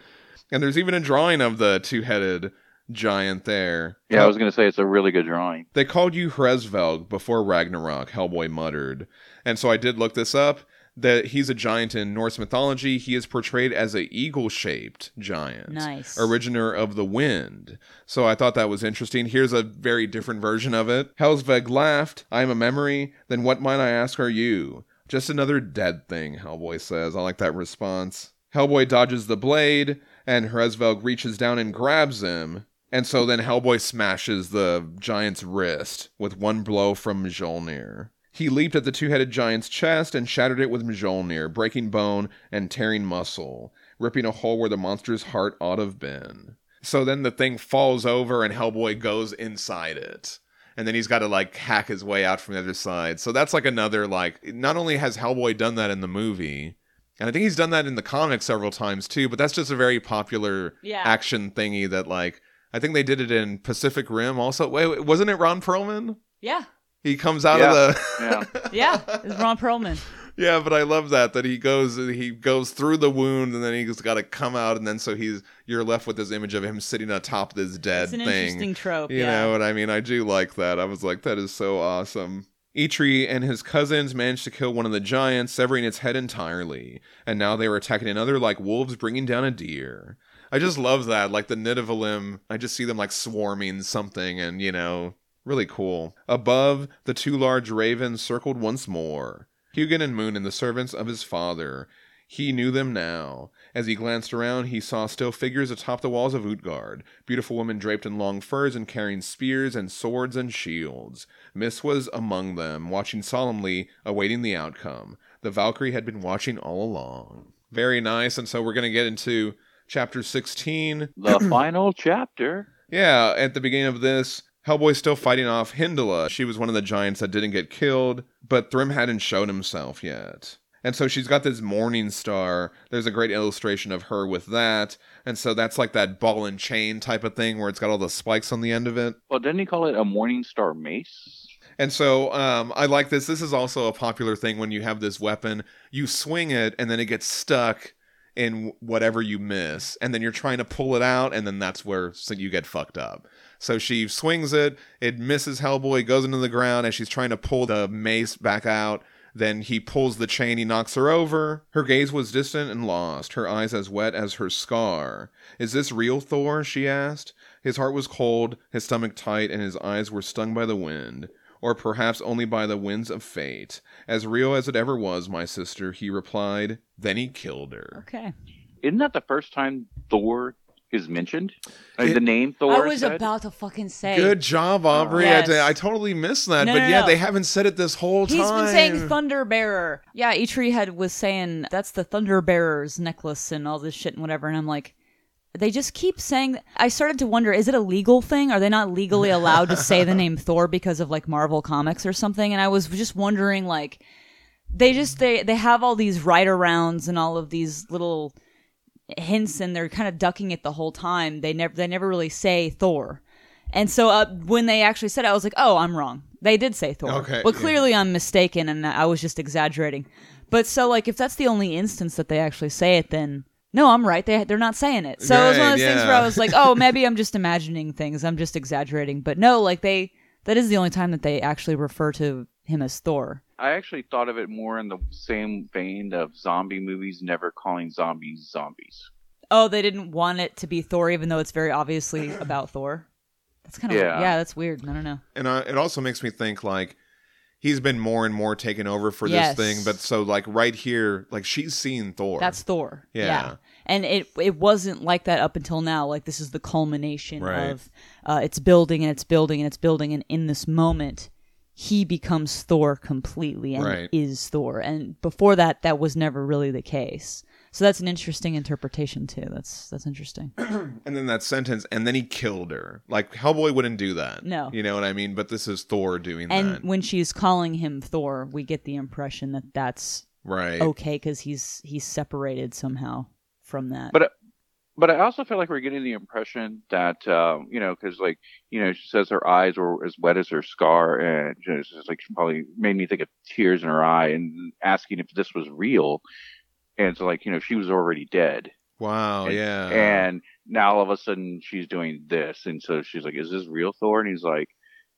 And there's even a drawing of the two headed giant there. Yeah, I was gonna say it's a really good drawing. They called you Hresvelg before Ragnarok, Hellboy muttered. And so I did look this up. That he's a giant in Norse mythology. He is portrayed as a eagle-shaped giant, Nice. originator of the wind. So I thought that was interesting. Here's a very different version of it. Hresvelg laughed. I am a memory. Then what might I ask are you? Just another dead thing, Hellboy says. I like that response. Hellboy dodges the blade, and Hresvelg reaches down and grabs him. And so then Hellboy smashes the giant's wrist with one blow from Mjolnir. He leaped at the two headed giant's chest and shattered it with Mjolnir, breaking bone and tearing muscle, ripping a hole where the monster's heart ought to have been. So then the thing falls over and Hellboy goes inside it. And then he's got to like hack his way out from the other side. So that's like another like not only has Hellboy done that in the movie, and I think he's done that in the comics several times too, but that's just a very popular Yeah. action thingy that like I think they did it in Pacific Rim also. Wait, wait, wasn't it Ron Perlman? Yeah. He comes out Yeah. of the Yeah. Yeah. It's Ron Perlman. Yeah, but I love that that he goes he goes through the wound and then he's got to come out and then so he's you're left with this image of him sitting atop this dead It's an thing. interesting trope. You yeah. know what I mean? I do like that. I was like, that is so awesome. Eitri and his cousins managed to kill one of the giants, severing its head entirely, and now they were attacking another like wolves, bringing down a deer. I just love that, like the Nidavellim. I just see them like swarming something, and you know, really cool. Above, the two large ravens circled once more. Hugin and Munin and the servants of his father. He knew them now. As he glanced around, he saw still figures atop the walls of Utgard, beautiful women draped in long furs and carrying spears and swords and shields. Mist was among them, watching solemnly, awaiting the outcome. The Valkyrie had been watching all along. Very nice, and so we're going to get into chapter 16. The final chapter. Yeah, at the beginning of this, Hellboy's still fighting off Hindala. She was one of the giants that didn't get killed, but Thrym hadn't shown himself yet. And so she's got this morning star. There's a great illustration of her with that. And so that's like that ball and chain type of thing where it's got all the spikes on the end of it. Well, didn't he call it a Morning Star Mace? And so um, I like this. This is also a popular thing when you have this weapon. You swing it, and then it gets stuck in whatever you miss, and then you're trying to pull it out, and then that's where you get fucked up. So she swings it, it misses Hellboy, goes into the ground, and she's trying to pull the mace back out. Then he pulls the chain, he knocks her over. Her gaze was distant and lost, her eyes as wet as her scar. Is this real Thor? she asked. His heart was cold, his stomach tight, and his eyes were stung by the wind or perhaps only by the winds of fate. As real as it ever was, my sister, he replied. Then he killed her. Okay. Isn't that the first time Thor is mentioned? Like It- the name Thor. I was said? about to fucking say. Good job, Aubrey. Yes. I, I totally missed that. No, but no, yeah, no. they haven't said it this whole time. He's been saying Thunder Bearer. Yeah, Eitri had was saying that's the Thunder Bearer's necklace and all this shit and whatever. And I'm like, they just keep saying. I started to wonder: is it a legal thing? Are they not legally allowed to say the name Thor because of like Marvel Comics or something? And I was just wondering, like, they just they they have all these write arounds and all of these little hints, and they're kind of ducking it the whole time. They never they never really say Thor. And so uh, when they actually said it, I was like, "Oh, I'm wrong. They did say Thor." Okay, But yeah. clearly, I'm mistaken, and I was just exaggerating. But so, like, if that's the only instance that they actually say it, then no, I'm right. They they're not saying it. So it was one of Right, those things yeah. where I was like, "Oh, maybe I'm just imagining things. I'm just exaggerating." But no, like they that is the only time that they actually refer to him as Thor. I actually thought of it more in the same vein of zombie movies never calling zombies zombies. Oh, they didn't want it to be Thor, even though it's very obviously about Thor. That's kind of yeah. Yeah. that's weird. I don't know. And uh, it also makes me think like he's been more and more taken over for Yes. this thing. But so like right here, like she's seen Thor. That's Thor. Yeah. And it it wasn't like that up until now. Like this is the culmination Right. of uh, it's building and it's building and it's building, and in this moment, he becomes Thor completely and Right. is Thor. And before that, that was never really the case. So that's an interesting interpretation too. That's that's interesting. and then that sentence, and then he killed her. Like Hellboy wouldn't do that. No. you know what I mean. But this is Thor doing And that. And when she's calling him Thor, we get the impression that that's right. okay because he's he's separated somehow from that. But but I also feel like we're getting the impression that um, you know, because like you know, she says her eyes were as wet as her scar, and you know, it's just like she probably made me think of tears in her eye, and asking if this was real. And so, like you know, she was already dead, Wow. and, yeah. and now all of a sudden she's doing this, and so she's like, "Is this real, Thor?" And he's like.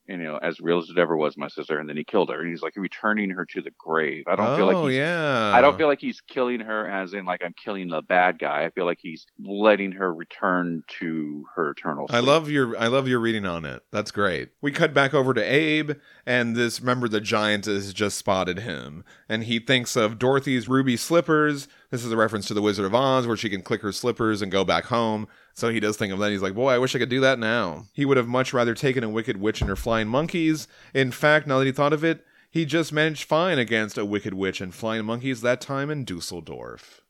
You know, as real as it ever was, my sister, and then he killed her, and he's like returning her to the grave. I don't feel like Oh, he's yeah. I don't feel like he's killing her as in like I'm killing the bad guy. I feel like he's letting her return to her eternal. I love your I love your reading on it. That's great. We cut back over to Abe, and this remember the giant has just spotted him, and he thinks of Dorothy's ruby slippers. This is a reference to the Wizard of Oz, where she can click her slippers and go back home. So he does think of that. He's like, boy, I wish I could do that now. He would have much rather taken a wicked witch and her flying monkeys. In fact, now that he thought of it, he just managed fine against a wicked witch and flying monkeys that time in Dusseldorf.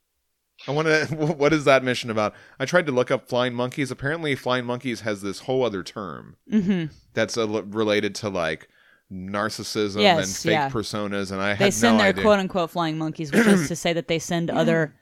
I want to. What is that mission about? I tried to look up flying monkeys. Apparently, flying monkeys has this whole other term hmm that's a, related to like narcissism Yes, and fake yeah. personas. And I they had send no their idea. quote unquote flying monkeys, which is to say that they send other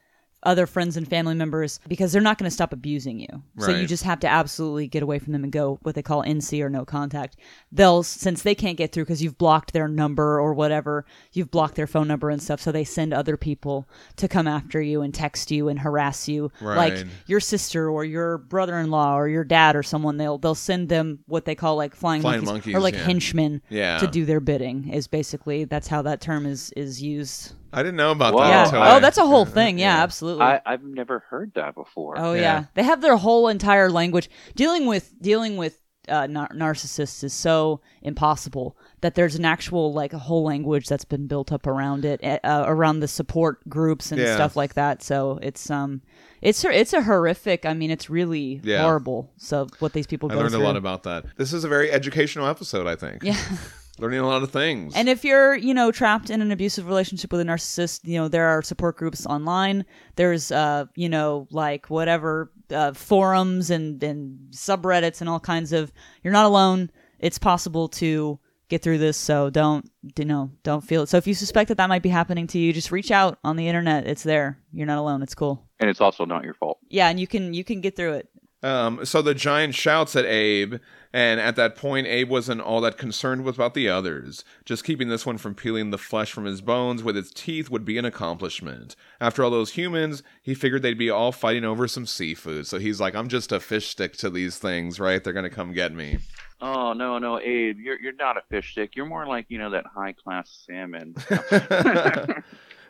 other friends and family members because they're not going to stop abusing you. So you just have to absolutely get away from them and go what they call NC or no contact. They'll since they can't get through because you've blocked their number or whatever, you've blocked their phone number and stuff. So they send other people to come after you and text you and harass you, like your sister or your brother-in-law or your dad or someone. They'll they'll send them what they call like flying, Flying monkeys, or monkeys, like yeah. henchmen Yeah. to do their bidding. Is basically that's how that term is is used. I didn't know about Wow. that. Yeah. until Oh, I- that's a whole thing. Yeah, absolutely. I, I've never heard that before. oh Yeah. yeah. They have their whole entire language. Dealing with dealing with uh, nar- narcissists is so impossible that there's an actual like a whole language that's been built up around it, eh, uh, around the support groups and Yeah. stuff like that. So it's um, it's it's a horrific. I mean, it's really Yeah. horrible. So what these people I go learned through. a lot about that. This is a very educational episode. I think. Yeah. Learning a lot of things. And if you're, you know, trapped in an abusive relationship with a narcissist, you know, there are support groups online. There's, uh, you know, like whatever uh, forums and and subreddits and all kinds of. You're not alone. It's possible to get through this. So don't, you know, don't feel it. So if you suspect that that might be happening to you, just reach out on the internet. It's there. You're not alone. It's cool. And it's also not your fault. Yeah, and you can you can get through it. Um, so the giant shouts at Abe, and at that point, Abe wasn't all that concerned with about the others. Just keeping this one from peeling the flesh from his bones with its teeth would be an accomplishment. After all those humans, he figured they'd be all fighting over some seafood. So he's like, I'm just a fish stick to these things, right? They're gonna come get me. Oh no, no, Abe, you're you're not a fish stick. You're more like you know that high class salmon.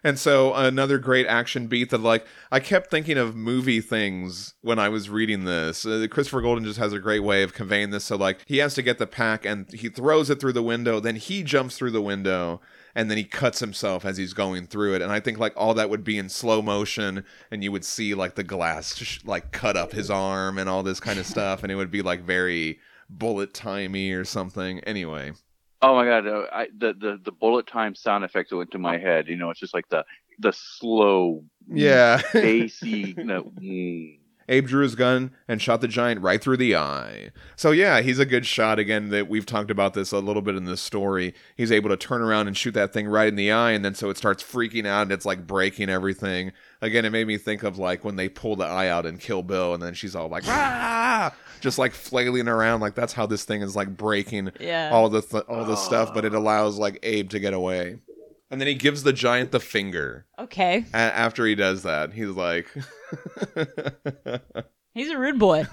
and so another great action beat that like I kept thinking of movie things when I was reading this. Uh, Christopher Golden just has a great way of conveying this. So like he has to get the pack and he throws it through the window, then he jumps through the window. And then he cuts himself as he's going through it, and I think like all that would be in slow motion, and you would see like the glass sh- like cut up his arm and all this kind of stuff, and it would be like very bullet timey or something. Anyway, oh my god, uh, I, the the the bullet time sound effect that went to my head. You know, it's just like the the slow, yeah. bassy. you know, mm. Abe drew his gun and shot the giant right through the eye. So yeah, he's a good shot. Again, that we've talked about this a little bit in this story. He's able to turn around and shoot that thing right in the eye, and then so it starts freaking out and it's like breaking everything. Again, it made me think of like when they pull the eye out and Kill Bill, and then she's all like ah, just like flailing around. Like that's how this thing is like breaking Yeah. all the th- all the stuff, but it allows like Abe to get away. And then he gives the giant the finger. Okay, A- after he does that, he's like. he's a rude boy.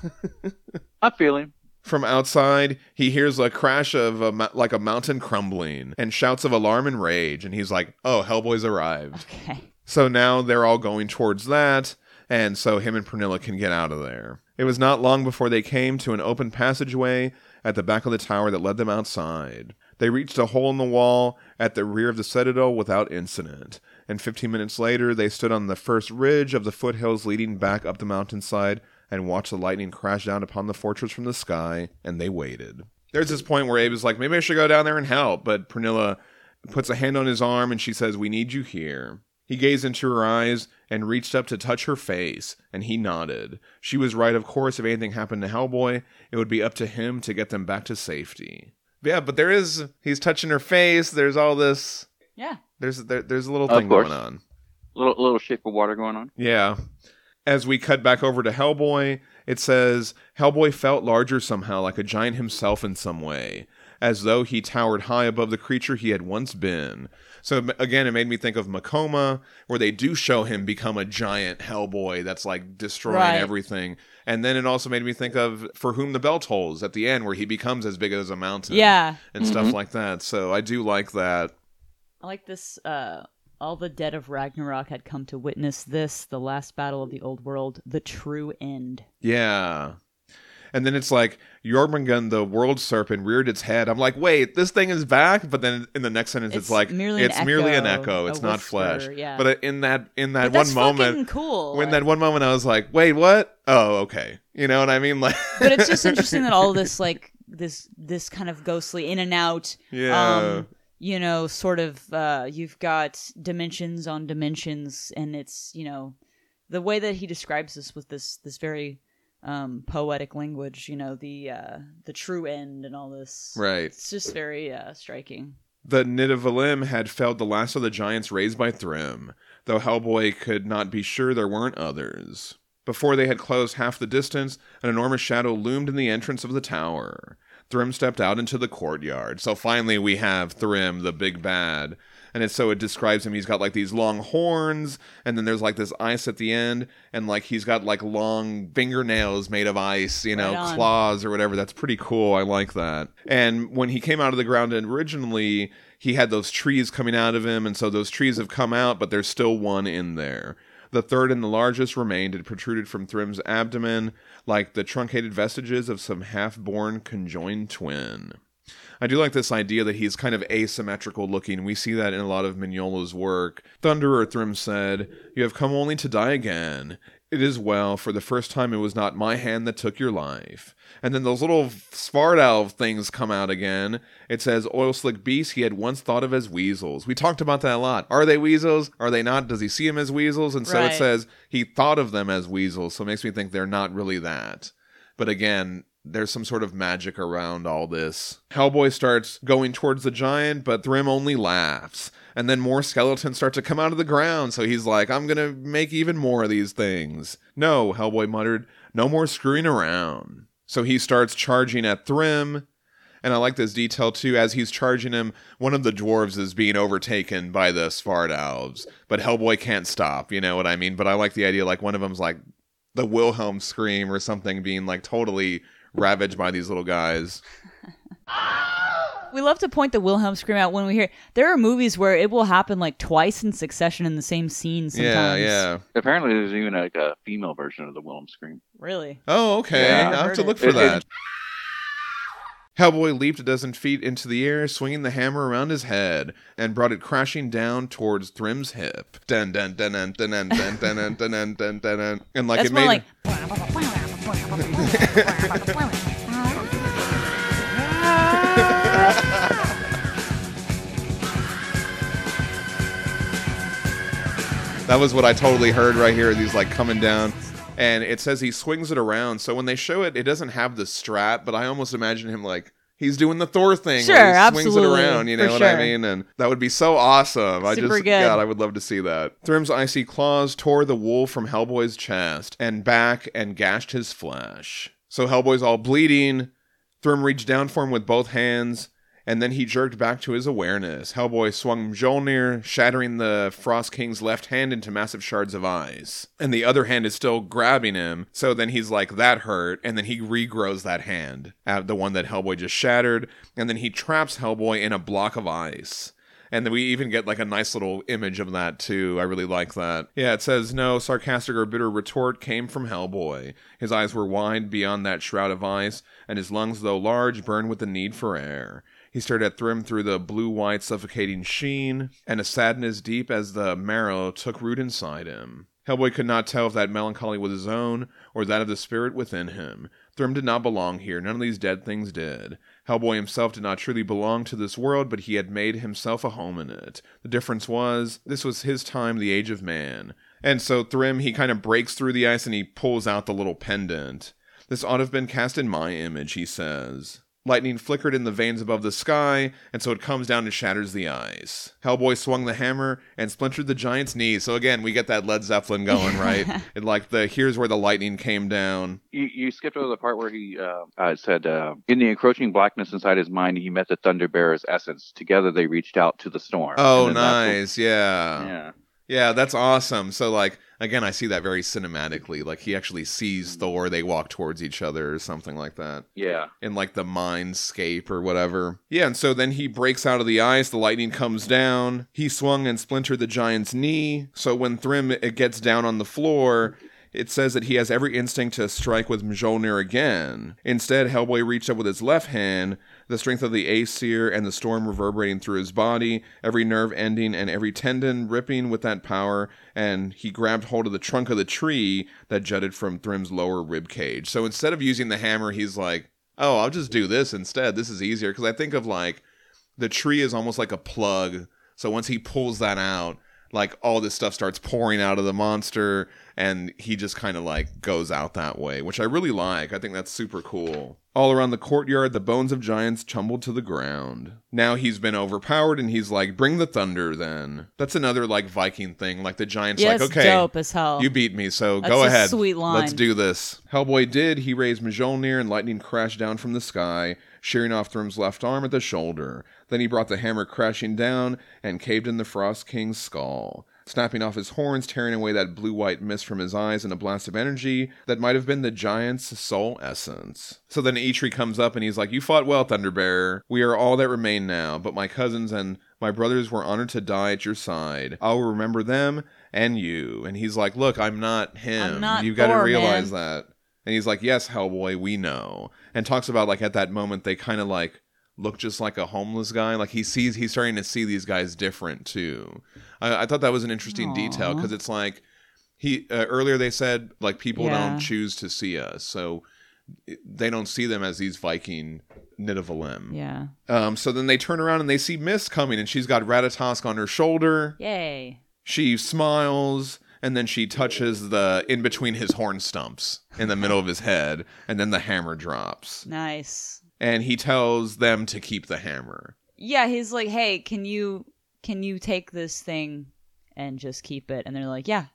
I feel him. From outside, he hears a crash of a, mo- like a mountain crumbling and shouts of alarm and rage. And he's like, "Oh, Hellboy's arrived." Okay. So now they're all going towards that, and so him and Pernilla can get out of there. It was not long before they came to an open passageway at the back of the tower that led them outside. They reached a hole in the wall at the rear of the citadel without incident, and 15 minutes later they stood on the first ridge of the foothills leading back up the mountainside and watched the lightning crash down upon the fortress from the sky, and they waited. There's this point where Abe is like, maybe I should go down there and help, but Pernilla puts a hand on his arm and she says, We need you here. He gazed into her eyes and reached up to touch her face, and he nodded. She was right, of course, if anything happened to Hellboy, it would be up to him to get them back to safety. Yeah, but there is he's touching her face, there's all this Yeah. there's there, there's a little Of thing course. going on. little little shape of water going on. Yeah. As we cut back over to Hellboy, it says Hellboy felt larger somehow, like a giant himself in some way, as though he towered high above the creature he had once been. So again, it made me think of Makoma, where they do show him become a giant Hellboy that's like destroying Right. everything. And then it also made me think of For Whom the Bell Tolls at the end, where he becomes as big as a mountain. Yeah. And stuff like that. So I do like that. I like this. Uh, all the dead of Ragnarok had come to witness this, the last battle of the old world, the true end. Yeah. And then it's like Jormungand, the world serpent, reared its head. I'm like, wait, this thing is back. But then in the next sentence, it's, It's like, merely an it's merely an echo, It's not whisper, flesh. yeah. But in that in that one moment, cool. when like- that one moment, I was like, wait, what? Oh, okay. You know what I mean? Like, but it's just interesting that all of this like this this kind of ghostly in and out Yeah. um you know sort of uh you've got dimensions on dimensions and it's you know the way that he describes this with this this very um poetic language you know the uh the true end and all this right. it's just very uh striking The Nidavellim had felled the last of the giants raised by Thrym, though Hellboy could not be sure there weren't others. Before they had closed half the distance, an enormous shadow loomed in the entrance of the tower. Thrym stepped out into the courtyard. So finally we have Thrym, the big bad. And it's so it describes him. He's got like these long horns, and then there's like this ice at the end, and like he's got like long fingernails made of ice, you know, Right claws or whatever. That's pretty cool. I like that. And when he came out of the ground originally, he had those trees coming out of him, and so those trees have come out, but there's still one in there. The third and the largest remained. It protruded from Thrym's abdomen like the truncated vestiges of some half born conjoined twin. I do like this idea that he's kind of asymmetrical looking. We see that in a lot of Mignola's work. Thunderer Thrym said, You have come only to die again. It is well, for the first time it was not my hand that took your life. And then those little Svartalv things come out again. It says, Oil slick beasts he had once thought of as weasels. We talked about that a lot. Are they weasels? Are they not? Does he see them as weasels? And so it says he thought of them as weasels, so it makes me think they're not really that. But again, there's some sort of magic around all this. Hellboy starts going towards the giant, but Thrym only laughs. And then more skeletons start to come out of the ground, so he's like, I'm gonna make even more of these things. No, Hellboy muttered, no more screwing around. So he starts charging at Thrym. And I like this detail too. As he's charging him, one of the dwarves is being overtaken by the Svartalvs, but Hellboy can't stop. You know what I mean? But I like the idea, like one of them's like the Wilhelm scream or something, being like totally ravaged by these little guys. we love to point the wilhelm scream out when we hear there are movies where it will happen like twice in succession in the same scene sometimes Yeah, yeah. Apparently, there's even like a female version of the Willem scream. really Oh, okay. Yeah, I'll have heard to it. look for It- that. Hellboy leaped a dozen feet into the air, swinging the hammer around his head, and brought it crashing down towards Thrym's hip. Dun dun dun dun dun dun dun dun dun dun dun dun dun dun. And like that's it made like That was what I totally heard right here. These like coming down, and it says he swings it around. So when they show it, it doesn't have the strap, but I almost imagine him like he's doing the Thor thing. Sure, where he swings it around. You know for what I mean? And that would be so awesome. I just, good. God, I would love to see that. Thrym's icy claws tore the wool from Hellboy's chest and back and gashed his flesh. So Hellboy's all bleeding. Thrym reached down for him with both hands. And then he jerked back to his awareness. Hellboy swung Mjolnir, shattering the Frost King's left hand into massive shards of ice. And the other hand is still grabbing him, so then he's like, that hurt, and then he regrows that hand, uh, the one that Hellboy just shattered, and then he traps Hellboy in a block of ice. And then we even get like a nice little image of that too. I really like that. Yeah, it says no sarcastic or bitter retort came from Hellboy. His eyes were wide beyond that shroud of ice, and his lungs, though large, burned with the need for air. He stared at Thrym through the blue white suffocating sheen, and a sadness deep as the marrow took root inside him. Hellboy could not tell if that melancholy was his own or that of the spirit within him. Thrym did not belong here. None of these dead things did. Hellboy himself did not truly belong to this world, but he had made himself a home in it. The difference was, this was his time, the age of man. And so Thrym, he kind of breaks through the ice and he pulls out the little pendant. This ought to have been cast in my image, he says. Lightning flickered in the veins above the sky, and so it comes down and shatters the eyes. Hellboy swung the hammer and splintered the giant's knee. So again, we get that Led Zeppelin going, right? and like the here's where the lightning came down. You, you skipped over the part where he uh, uh, said, uh, "In the encroaching blackness inside his mind, he met the Thunder Bearer's essence. Together, they reached out to the storm." Oh, And then nice. Yeah. yeah. Yeah, that's awesome. So like again, I see that very cinematically. Like he actually sees Thor, they walk towards each other or something like that. Yeah. In like the mindscape or whatever. Yeah, and so then he breaks out of the ice, the lightning comes down. He swung and splintered the giant's knee. So when Thrym it gets down on the floor, it says that he has every instinct to strike with Mjolnir again. Instead, Hellboy reached up with his left hand, the strength of the Aesir and the storm reverberating through his body, every nerve ending and every tendon ripping with that power, and he grabbed hold of the trunk of the tree that jutted from Thrym's lower rib cage. So instead of using the hammer, he's like, oh, I'll just do this instead. This is easier. Because I think of like the tree is almost like a plug. So once he pulls that out, like all this stuff starts pouring out of the monster and he just kind of like goes out that way, which I really like. I think that's super cool. All around the courtyard, the bones of giants tumbled to the ground. Now he's been overpowered and he's like, bring the thunder then. That's another like Viking thing. Like the giant's Yeah, like, okay, dope as hell. you beat me, so That's go a ahead. sweet line. Let's do this. Hellboy did. He raised Mjolnir and lightning crashed down from the sky, shearing off Thrym's left arm at the shoulder. Then he brought the hammer crashing down and caved in the Frost King's skull. Snapping off his horns, tearing away that blue white mist from his eyes in a blast of energy that might have been the giant's soul essence. So then Eitri comes up and he's like, You fought well, Thunderbearer. We are all that remain now, but my cousins and my brothers were honored to die at your side. I will remember them and you. And he's like, Look, I'm not him. I'm not You've got to realize man." that. And he's like, Yes, Hellboy, we know. And talks about like at that moment they kind of like look just like a homeless guy. Like he sees he's starting to see these guys different too. I, I thought that was an interesting detail because it's like he uh, earlier they said like people Yeah. don't choose to see us, so they don't see them as these Viking Nidavellim. yeah. Um, so then they turn around and they see Mist coming, and she's got Ratatosk on her shoulder. Yay. She smiles, and then she touches the in between his horn stumps in the middle of his head, and then the hammer drops. Nice. And he tells them to keep the hammer. Yeah, he's like, "Hey, can you can you take this thing and just keep it?" And they're like, "Yeah,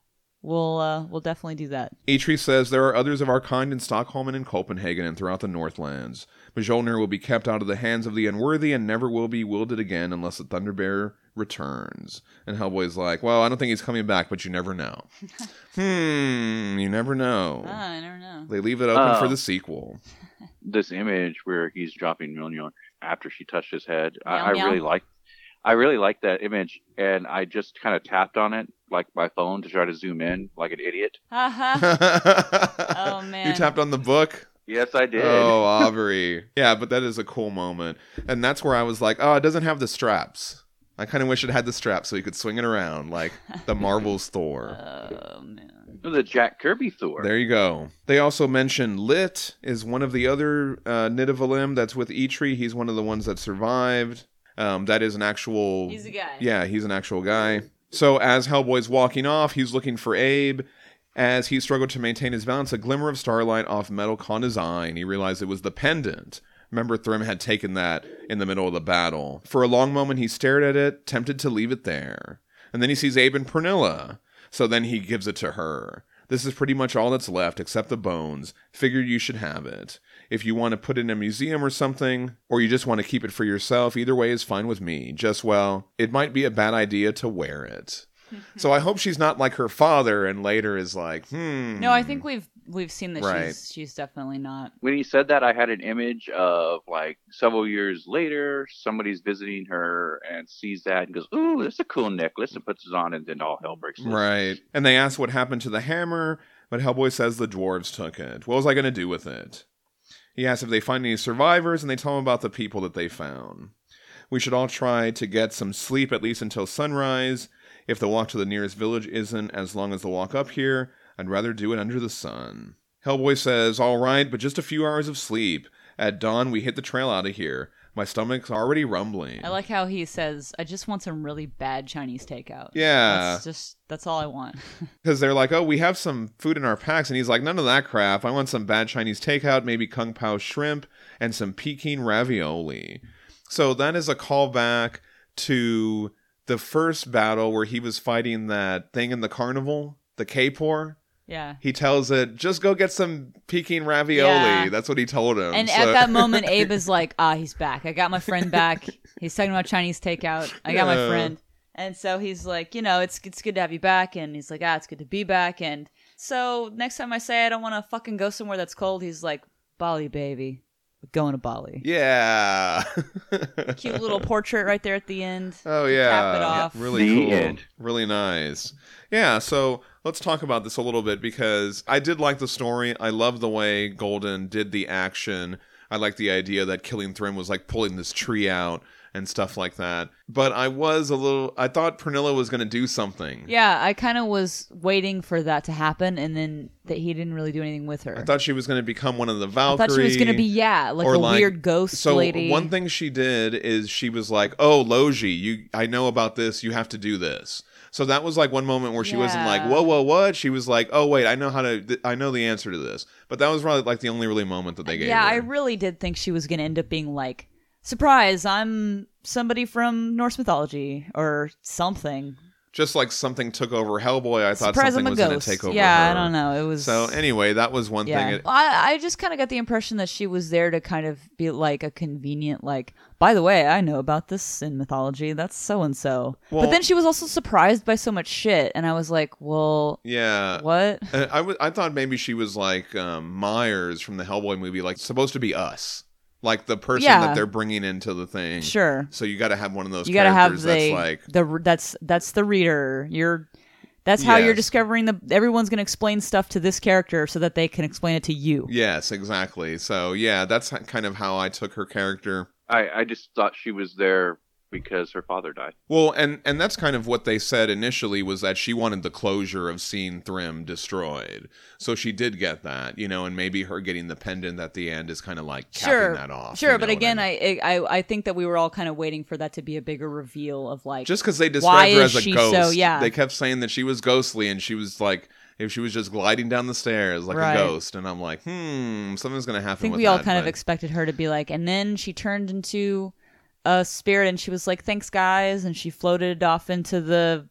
we'll uh, we'll definitely do that." Eitri says there are others of our kind in Stockholm and in Copenhagen and throughout the Northlands. Mjolnir will be kept out of the hands of the unworthy and never will be wielded again unless the Thunderbear returns. And Hellboy's like, well, I don't think he's coming back, but you never know. hmm, you never know. Ah, I never know. They leave it open for Oh. the sequel. This image where he's dropping Mjolnir after she touched his head, I, Meow, I meow. really like. I really like that image, and I just kind of tapped on it like my phone to try to zoom in like an idiot. Haha. oh Oh, man. You tapped on the book? Yes, I did. Oh, Aubrey. yeah, but that is a cool moment. And that's where I was like, oh, it doesn't have the straps. I kind of wish it had the straps so he could swing it around like the Marvel's Thor. oh man. The Jack Kirby Thor. There you go. They also mention Lit is one of the other uh, Nidavellim that's with Eitri. He's one of the ones that survived. Um, that is an actual. He's a guy. Yeah, he's an actual guy. So as Hellboy's walking off, he's looking for Abe. As he struggled to maintain his balance, a glimmer of starlight off metal caught his eye, and he realized it was the pendant. Remember, Thrym had taken that in the middle of the battle. For a long moment, he stared at it, tempted to leave it there. And then he sees Abe and Pernilla. So then he gives it to her. This is pretty much all that's left except the bones. Figured you should have it. If you want to put it in a museum or something, or you just want to keep it for yourself, either way is fine with me. Just, well, it might be a bad idea to wear it. So I hope she's not like her father and later is like, hmm. No, I think we've we've seen that Right. she's she's definitely not. When he said that, I had an image of like several years later, somebody's visiting her and sees that and goes, "Ooh, that's a cool necklace," and puts it on, and then all hell breaks loose. Right. And they ask what happened to the hammer, but Hellboy says the dwarves took it. What was I going to do with it? He asks if they find any survivors, and they tell him about the people that they found. We should all try to get some sleep at least until sunrise. If the walk to the nearest village isn't as long as the walk up here, I'd rather do it under the sun. Hellboy says, All right, but just a few hours of sleep. At dawn, we hit the trail out of here. My stomach's already rumbling. I like how he says, "I just want some really bad Chinese takeout." Yeah. that's just that's all I want. because they're like, oh, we have some food in our packs, and he's like, none of that crap. I want some bad Chinese takeout, maybe kung pao shrimp and some Peking ravioli. So that is a callback to the first battle where he was fighting that thing in the carnival, the K-Por. yeah. He tells it, just go get some Peking ravioli. Yeah. That's what he told him. And So- at that moment, Abe is like, "Ah, he's back. I got my friend back. He's talking about Chinese takeout. I got my friend." And so he's like, "You know, it's it's good to have you back." And he's like, "Ah, it's good to be back." And so next time I say I don't want to fucking go somewhere that's cold, he's like, "Bali, baby, going to Bali." yeah. Cute little portrait right there at the end. Oh yeah, cap it off. really The cool, end. really nice. Yeah, so let's talk about this a little bit because I did like the story. I love the way Golden did the action. I like the idea that killing Thrym was like pulling this tree out and stuff like that. But I was a little. I thought Pernilla was going to do something. Yeah, I kind of was waiting for that to happen, and then that he didn't really do anything with her. I thought she was going to become one of the I Valkyrie. thought she was gonna be yeah, like a like- weird ghost so lady. one thing she did is she was like, "Oh, Logi, you, I know about this. You have to do this." So that was like one moment where she wasn't like, Yeah. "Whoa, whoa, what?" She was like, "Oh, wait, I know how to. Th- I know the answer to this." But that was really like the only really moment that they gave. yeah, her. I really did think she was gonna end up being like, surprise, I'm somebody from Norse mythology or something. just like something took over Hellboy. I thought surprise, something was going to take over. yeah, her. I don't know. It was So anyway, that was one Yeah, thing. It, I, I just kind of got the impression that she was there to kind of be like a convenient, like, by the way, I know about this in mythology. That's so and so. But then she was also surprised by so much shit, and I was like, well, yeah. what? Uh, I w- I thought maybe she was like um, Myers from the Hellboy movie, like supposed to be us, like the person Yeah. that they're bringing into the thing. Sure. So you got to have one of those. you gotta have the that's like the that's that's the reader. You're that's how you're discovering the. Everyone's gonna explain stuff to this character so that they can explain it to you. yes, exactly. So yeah, that's kind of how I took her character. I, I just thought she was there because her father died. Well, and and that's kind of what they said initially was that she wanted the closure of seeing Thrym destroyed. So she did get that, you know, and maybe her getting the pendant at the end is kind of like capping Sure, that off. sure, you but know what again, mean? I, I I think that we were all kind of waiting for that to be a bigger reveal of like just because they described her as a ghost, so- yeah. they kept saying that she was ghostly and she was like. If she was just gliding down the stairs like Right. a ghost, and I'm like, hmm, something's gonna happen. I think with we all that, kind of expected her to be like, and then she turned into a spirit, and she was like, "Thanks, guys," and she floated off into the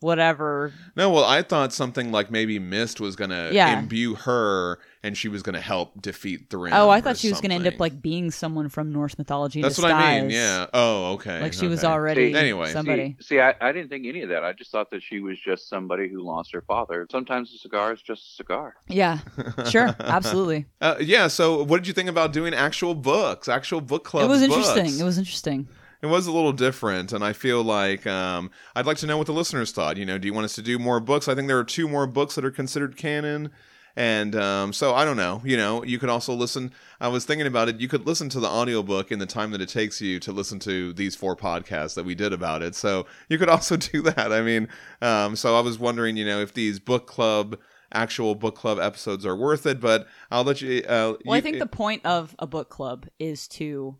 whatever. No, well, I thought something like maybe Mist was gonna Yeah. imbue her, and she was gonna help defeat the Thrym. Oh, I thought she was going to end up like being someone from Norse mythology. in That's what I mean. Yeah. Oh, okay. like she was already See, Anyway. somebody. See, see I, I didn't think any of that. I just thought that she was just somebody who lost her father. Sometimes a cigar is just a cigar. Yeah, sure, absolutely. Uh, yeah. So, what did you think about doing actual books, actual book club? it was books? interesting. It was interesting. It was a little different, and I feel like um, I'd like to know what the listeners thought. You know, do you want us to do more books? I think there are two more books that are considered canon, and um, so I don't know. You know, you could also listen. I was thinking about it. You could listen to the audiobook in the time that it takes you to listen to these four podcasts that we did about it. So you could also do that. I mean, um, so I was wondering, you know, if these book club actual book club episodes are worth it, but I'll let you. Uh, Well, I think the point of a book club is to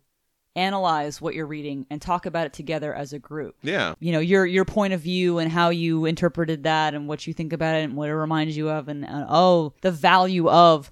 analyze what you're reading and talk about it together as a group. yeah. You know, your your point of view and how you interpreted that and what you think about it and what it reminds you of and, and oh, the value of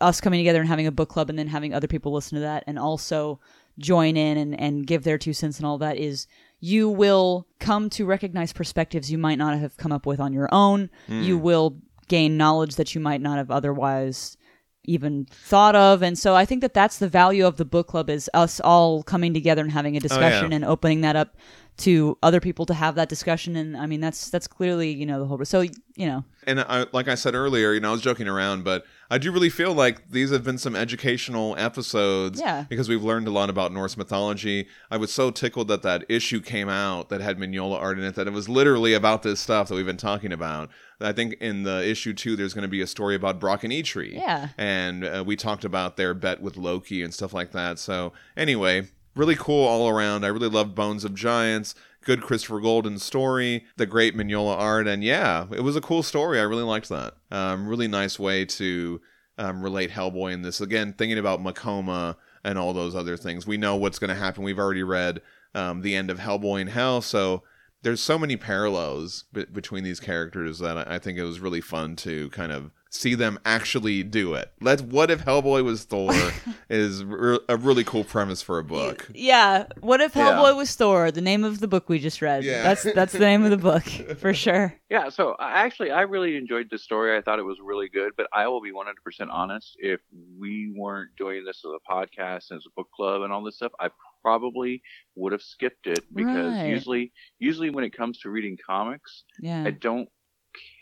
us coming together and having a book club and then having other people listen to that and also join in and, and give their two cents and all that is you will come to recognize perspectives you might not have come up with on your own. Hmm. You will gain knowledge that you might not have otherwise even thought of. And so i think that that's the value of the book club is us all coming together and having a oh, discussion and opening that up to other people to have that discussion. And i mean that's that's clearly you know the whole so you know. And I, like I said earlier, you know, I was joking around, but I do really feel like these have been some educational episodes. Yeah. Because we've learned a lot about Norse mythology. I was so tickled that that issue came out that had Mignola art in it, that it was literally about this stuff that we've been talking about. I think in the issue two, there's going to be a story about Brock and Eitri. Yeah. And uh, we talked about their bet with Loki and stuff like that. So anyway, really cool all around. I really loved Bones of Giants. Good Christopher Golden story, the great Mignola art, and yeah, it was a cool story. I really liked that. Um, really nice way to um, relate Hellboy in this. Again, thinking about Makoma and all those other things. We know what's going to happen. We've already read um, the end of Hellboy in Hell, so there's so many parallels be- between these characters that I think it was really fun to kind of see them actually do it. Let what if Hellboy was Thor is re- a really cool premise for a book. yeah what if Yeah. hellboy was thor the name of the book we just read Yeah. that's that's the name of the book for sure Yeah, so I actually I really enjoyed the story. I thought it was really good, but I will be 100% honest. If we weren't doing this as a podcast, and as a book club, and all this stuff, I probably would have skipped it because Right. usually, usually when it comes to reading comics, yeah I don't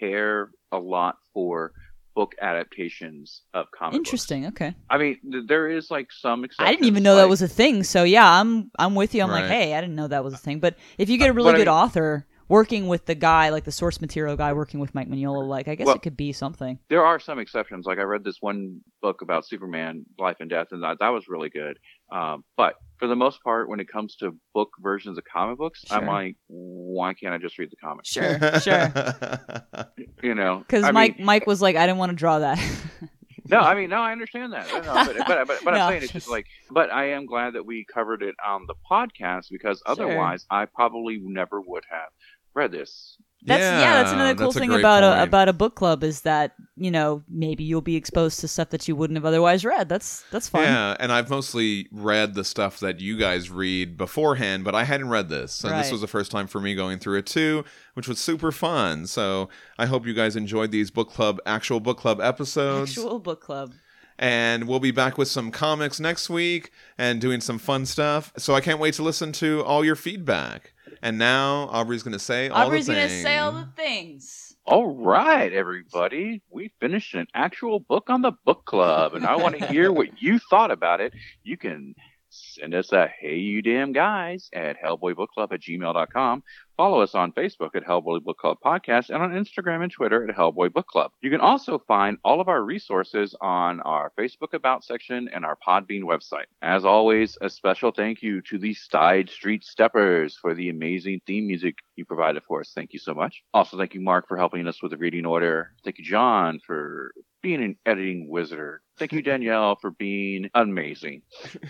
care a lot for book adaptations of comic books. interesting okay I mean, th- there is like some. I didn't even know that was a thing. So yeah, I'm I'm with you. I'm like, hey, I didn't know that was a thing. But if you get a uh, really But I good mean- author working with the guy, like the source material guy working with Mike Mignola, like I guess Well- it could be something. there are some exceptions. Like I read this one book about Superman, Life and Death, and that, that was really good. Um, but for the most part, when it comes to book versions of comic books, I'm like, why can't I just read the comic? Sure, sure. You know, Because Mike mean, Mike was like, I didn't want to draw that. no, I mean, no, I understand that. No, but but but, but No, I'm saying it's just- like, but I am glad that we covered it on the podcast because Sure. otherwise, I probably never would have read this. That's yeah, that's another cool that's thing great about a, about a book club is that you know maybe you'll be exposed to stuff that you wouldn't have otherwise read. That's that's fun. Yeah, and I've mostly read the stuff that you guys read beforehand, but I hadn't read this. So this was the first time for me going through it too, which was super fun. So I hope you guys enjoyed these book club actual book club episodes. Actual book club. And we'll be back with some comics next week and doing some fun stuff. So I can't wait to listen to all your feedback. And now Aubrey's going to say all Aubrey's the things. Aubrey's gonna say all the things. All right, everybody. We finished an actual book on the book club, and I want to hear what you thought about it. You can send us a hey you damn guys at hellboybookclub at gmail.com. Follow us on Facebook at Hellboy Book Club Podcast and on Instagram and Twitter at Hellboy Book Club. You can also find all of our resources on our Facebook About section and our Podbean website. As always, a special thank you to the Side Street Steppers for the amazing theme music you provided for us. Thank you so much. Also, thank you, Mark, for helping us with the reading order. Thank you, John, for being an editing wizard. Thank you, Danielle, for being amazing.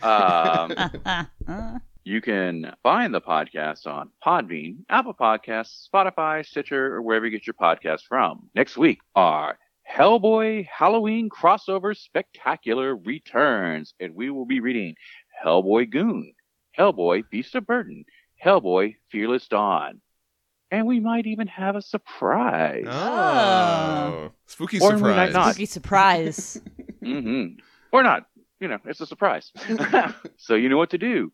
Um, you can find the podcast on Podbean, Apple Podcasts, Spotify, Stitcher, or wherever you get your podcast from. Next week, our Hellboy Halloween crossover spectacular returns, and we will be reading Hellboy Goon, Hellboy Beast of Burden, Hellboy Fearless Dawn, and we might even have a surprise. Oh. Spooky Or we might not. Spooky surprise. hmm Or not. You know, it's a surprise. so you know what to do.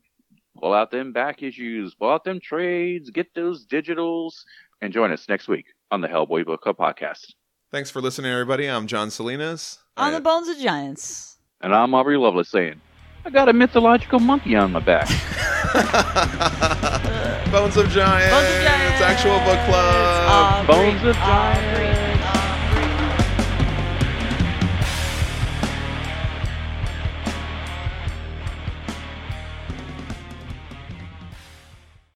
Pull out them back issues, pull out them trades, get those digitals, and join us next week on the Hellboy Book Club podcast. Thanks for listening, everybody. I'm John Salinas. On I- the bones of giants. And I'm Aubrey Lovelace saying, I got a mythological monkey on my back. Bones of Giants. Bones of Giants. It's actual book club. Uh, Bones of um, Giants. Aubrey,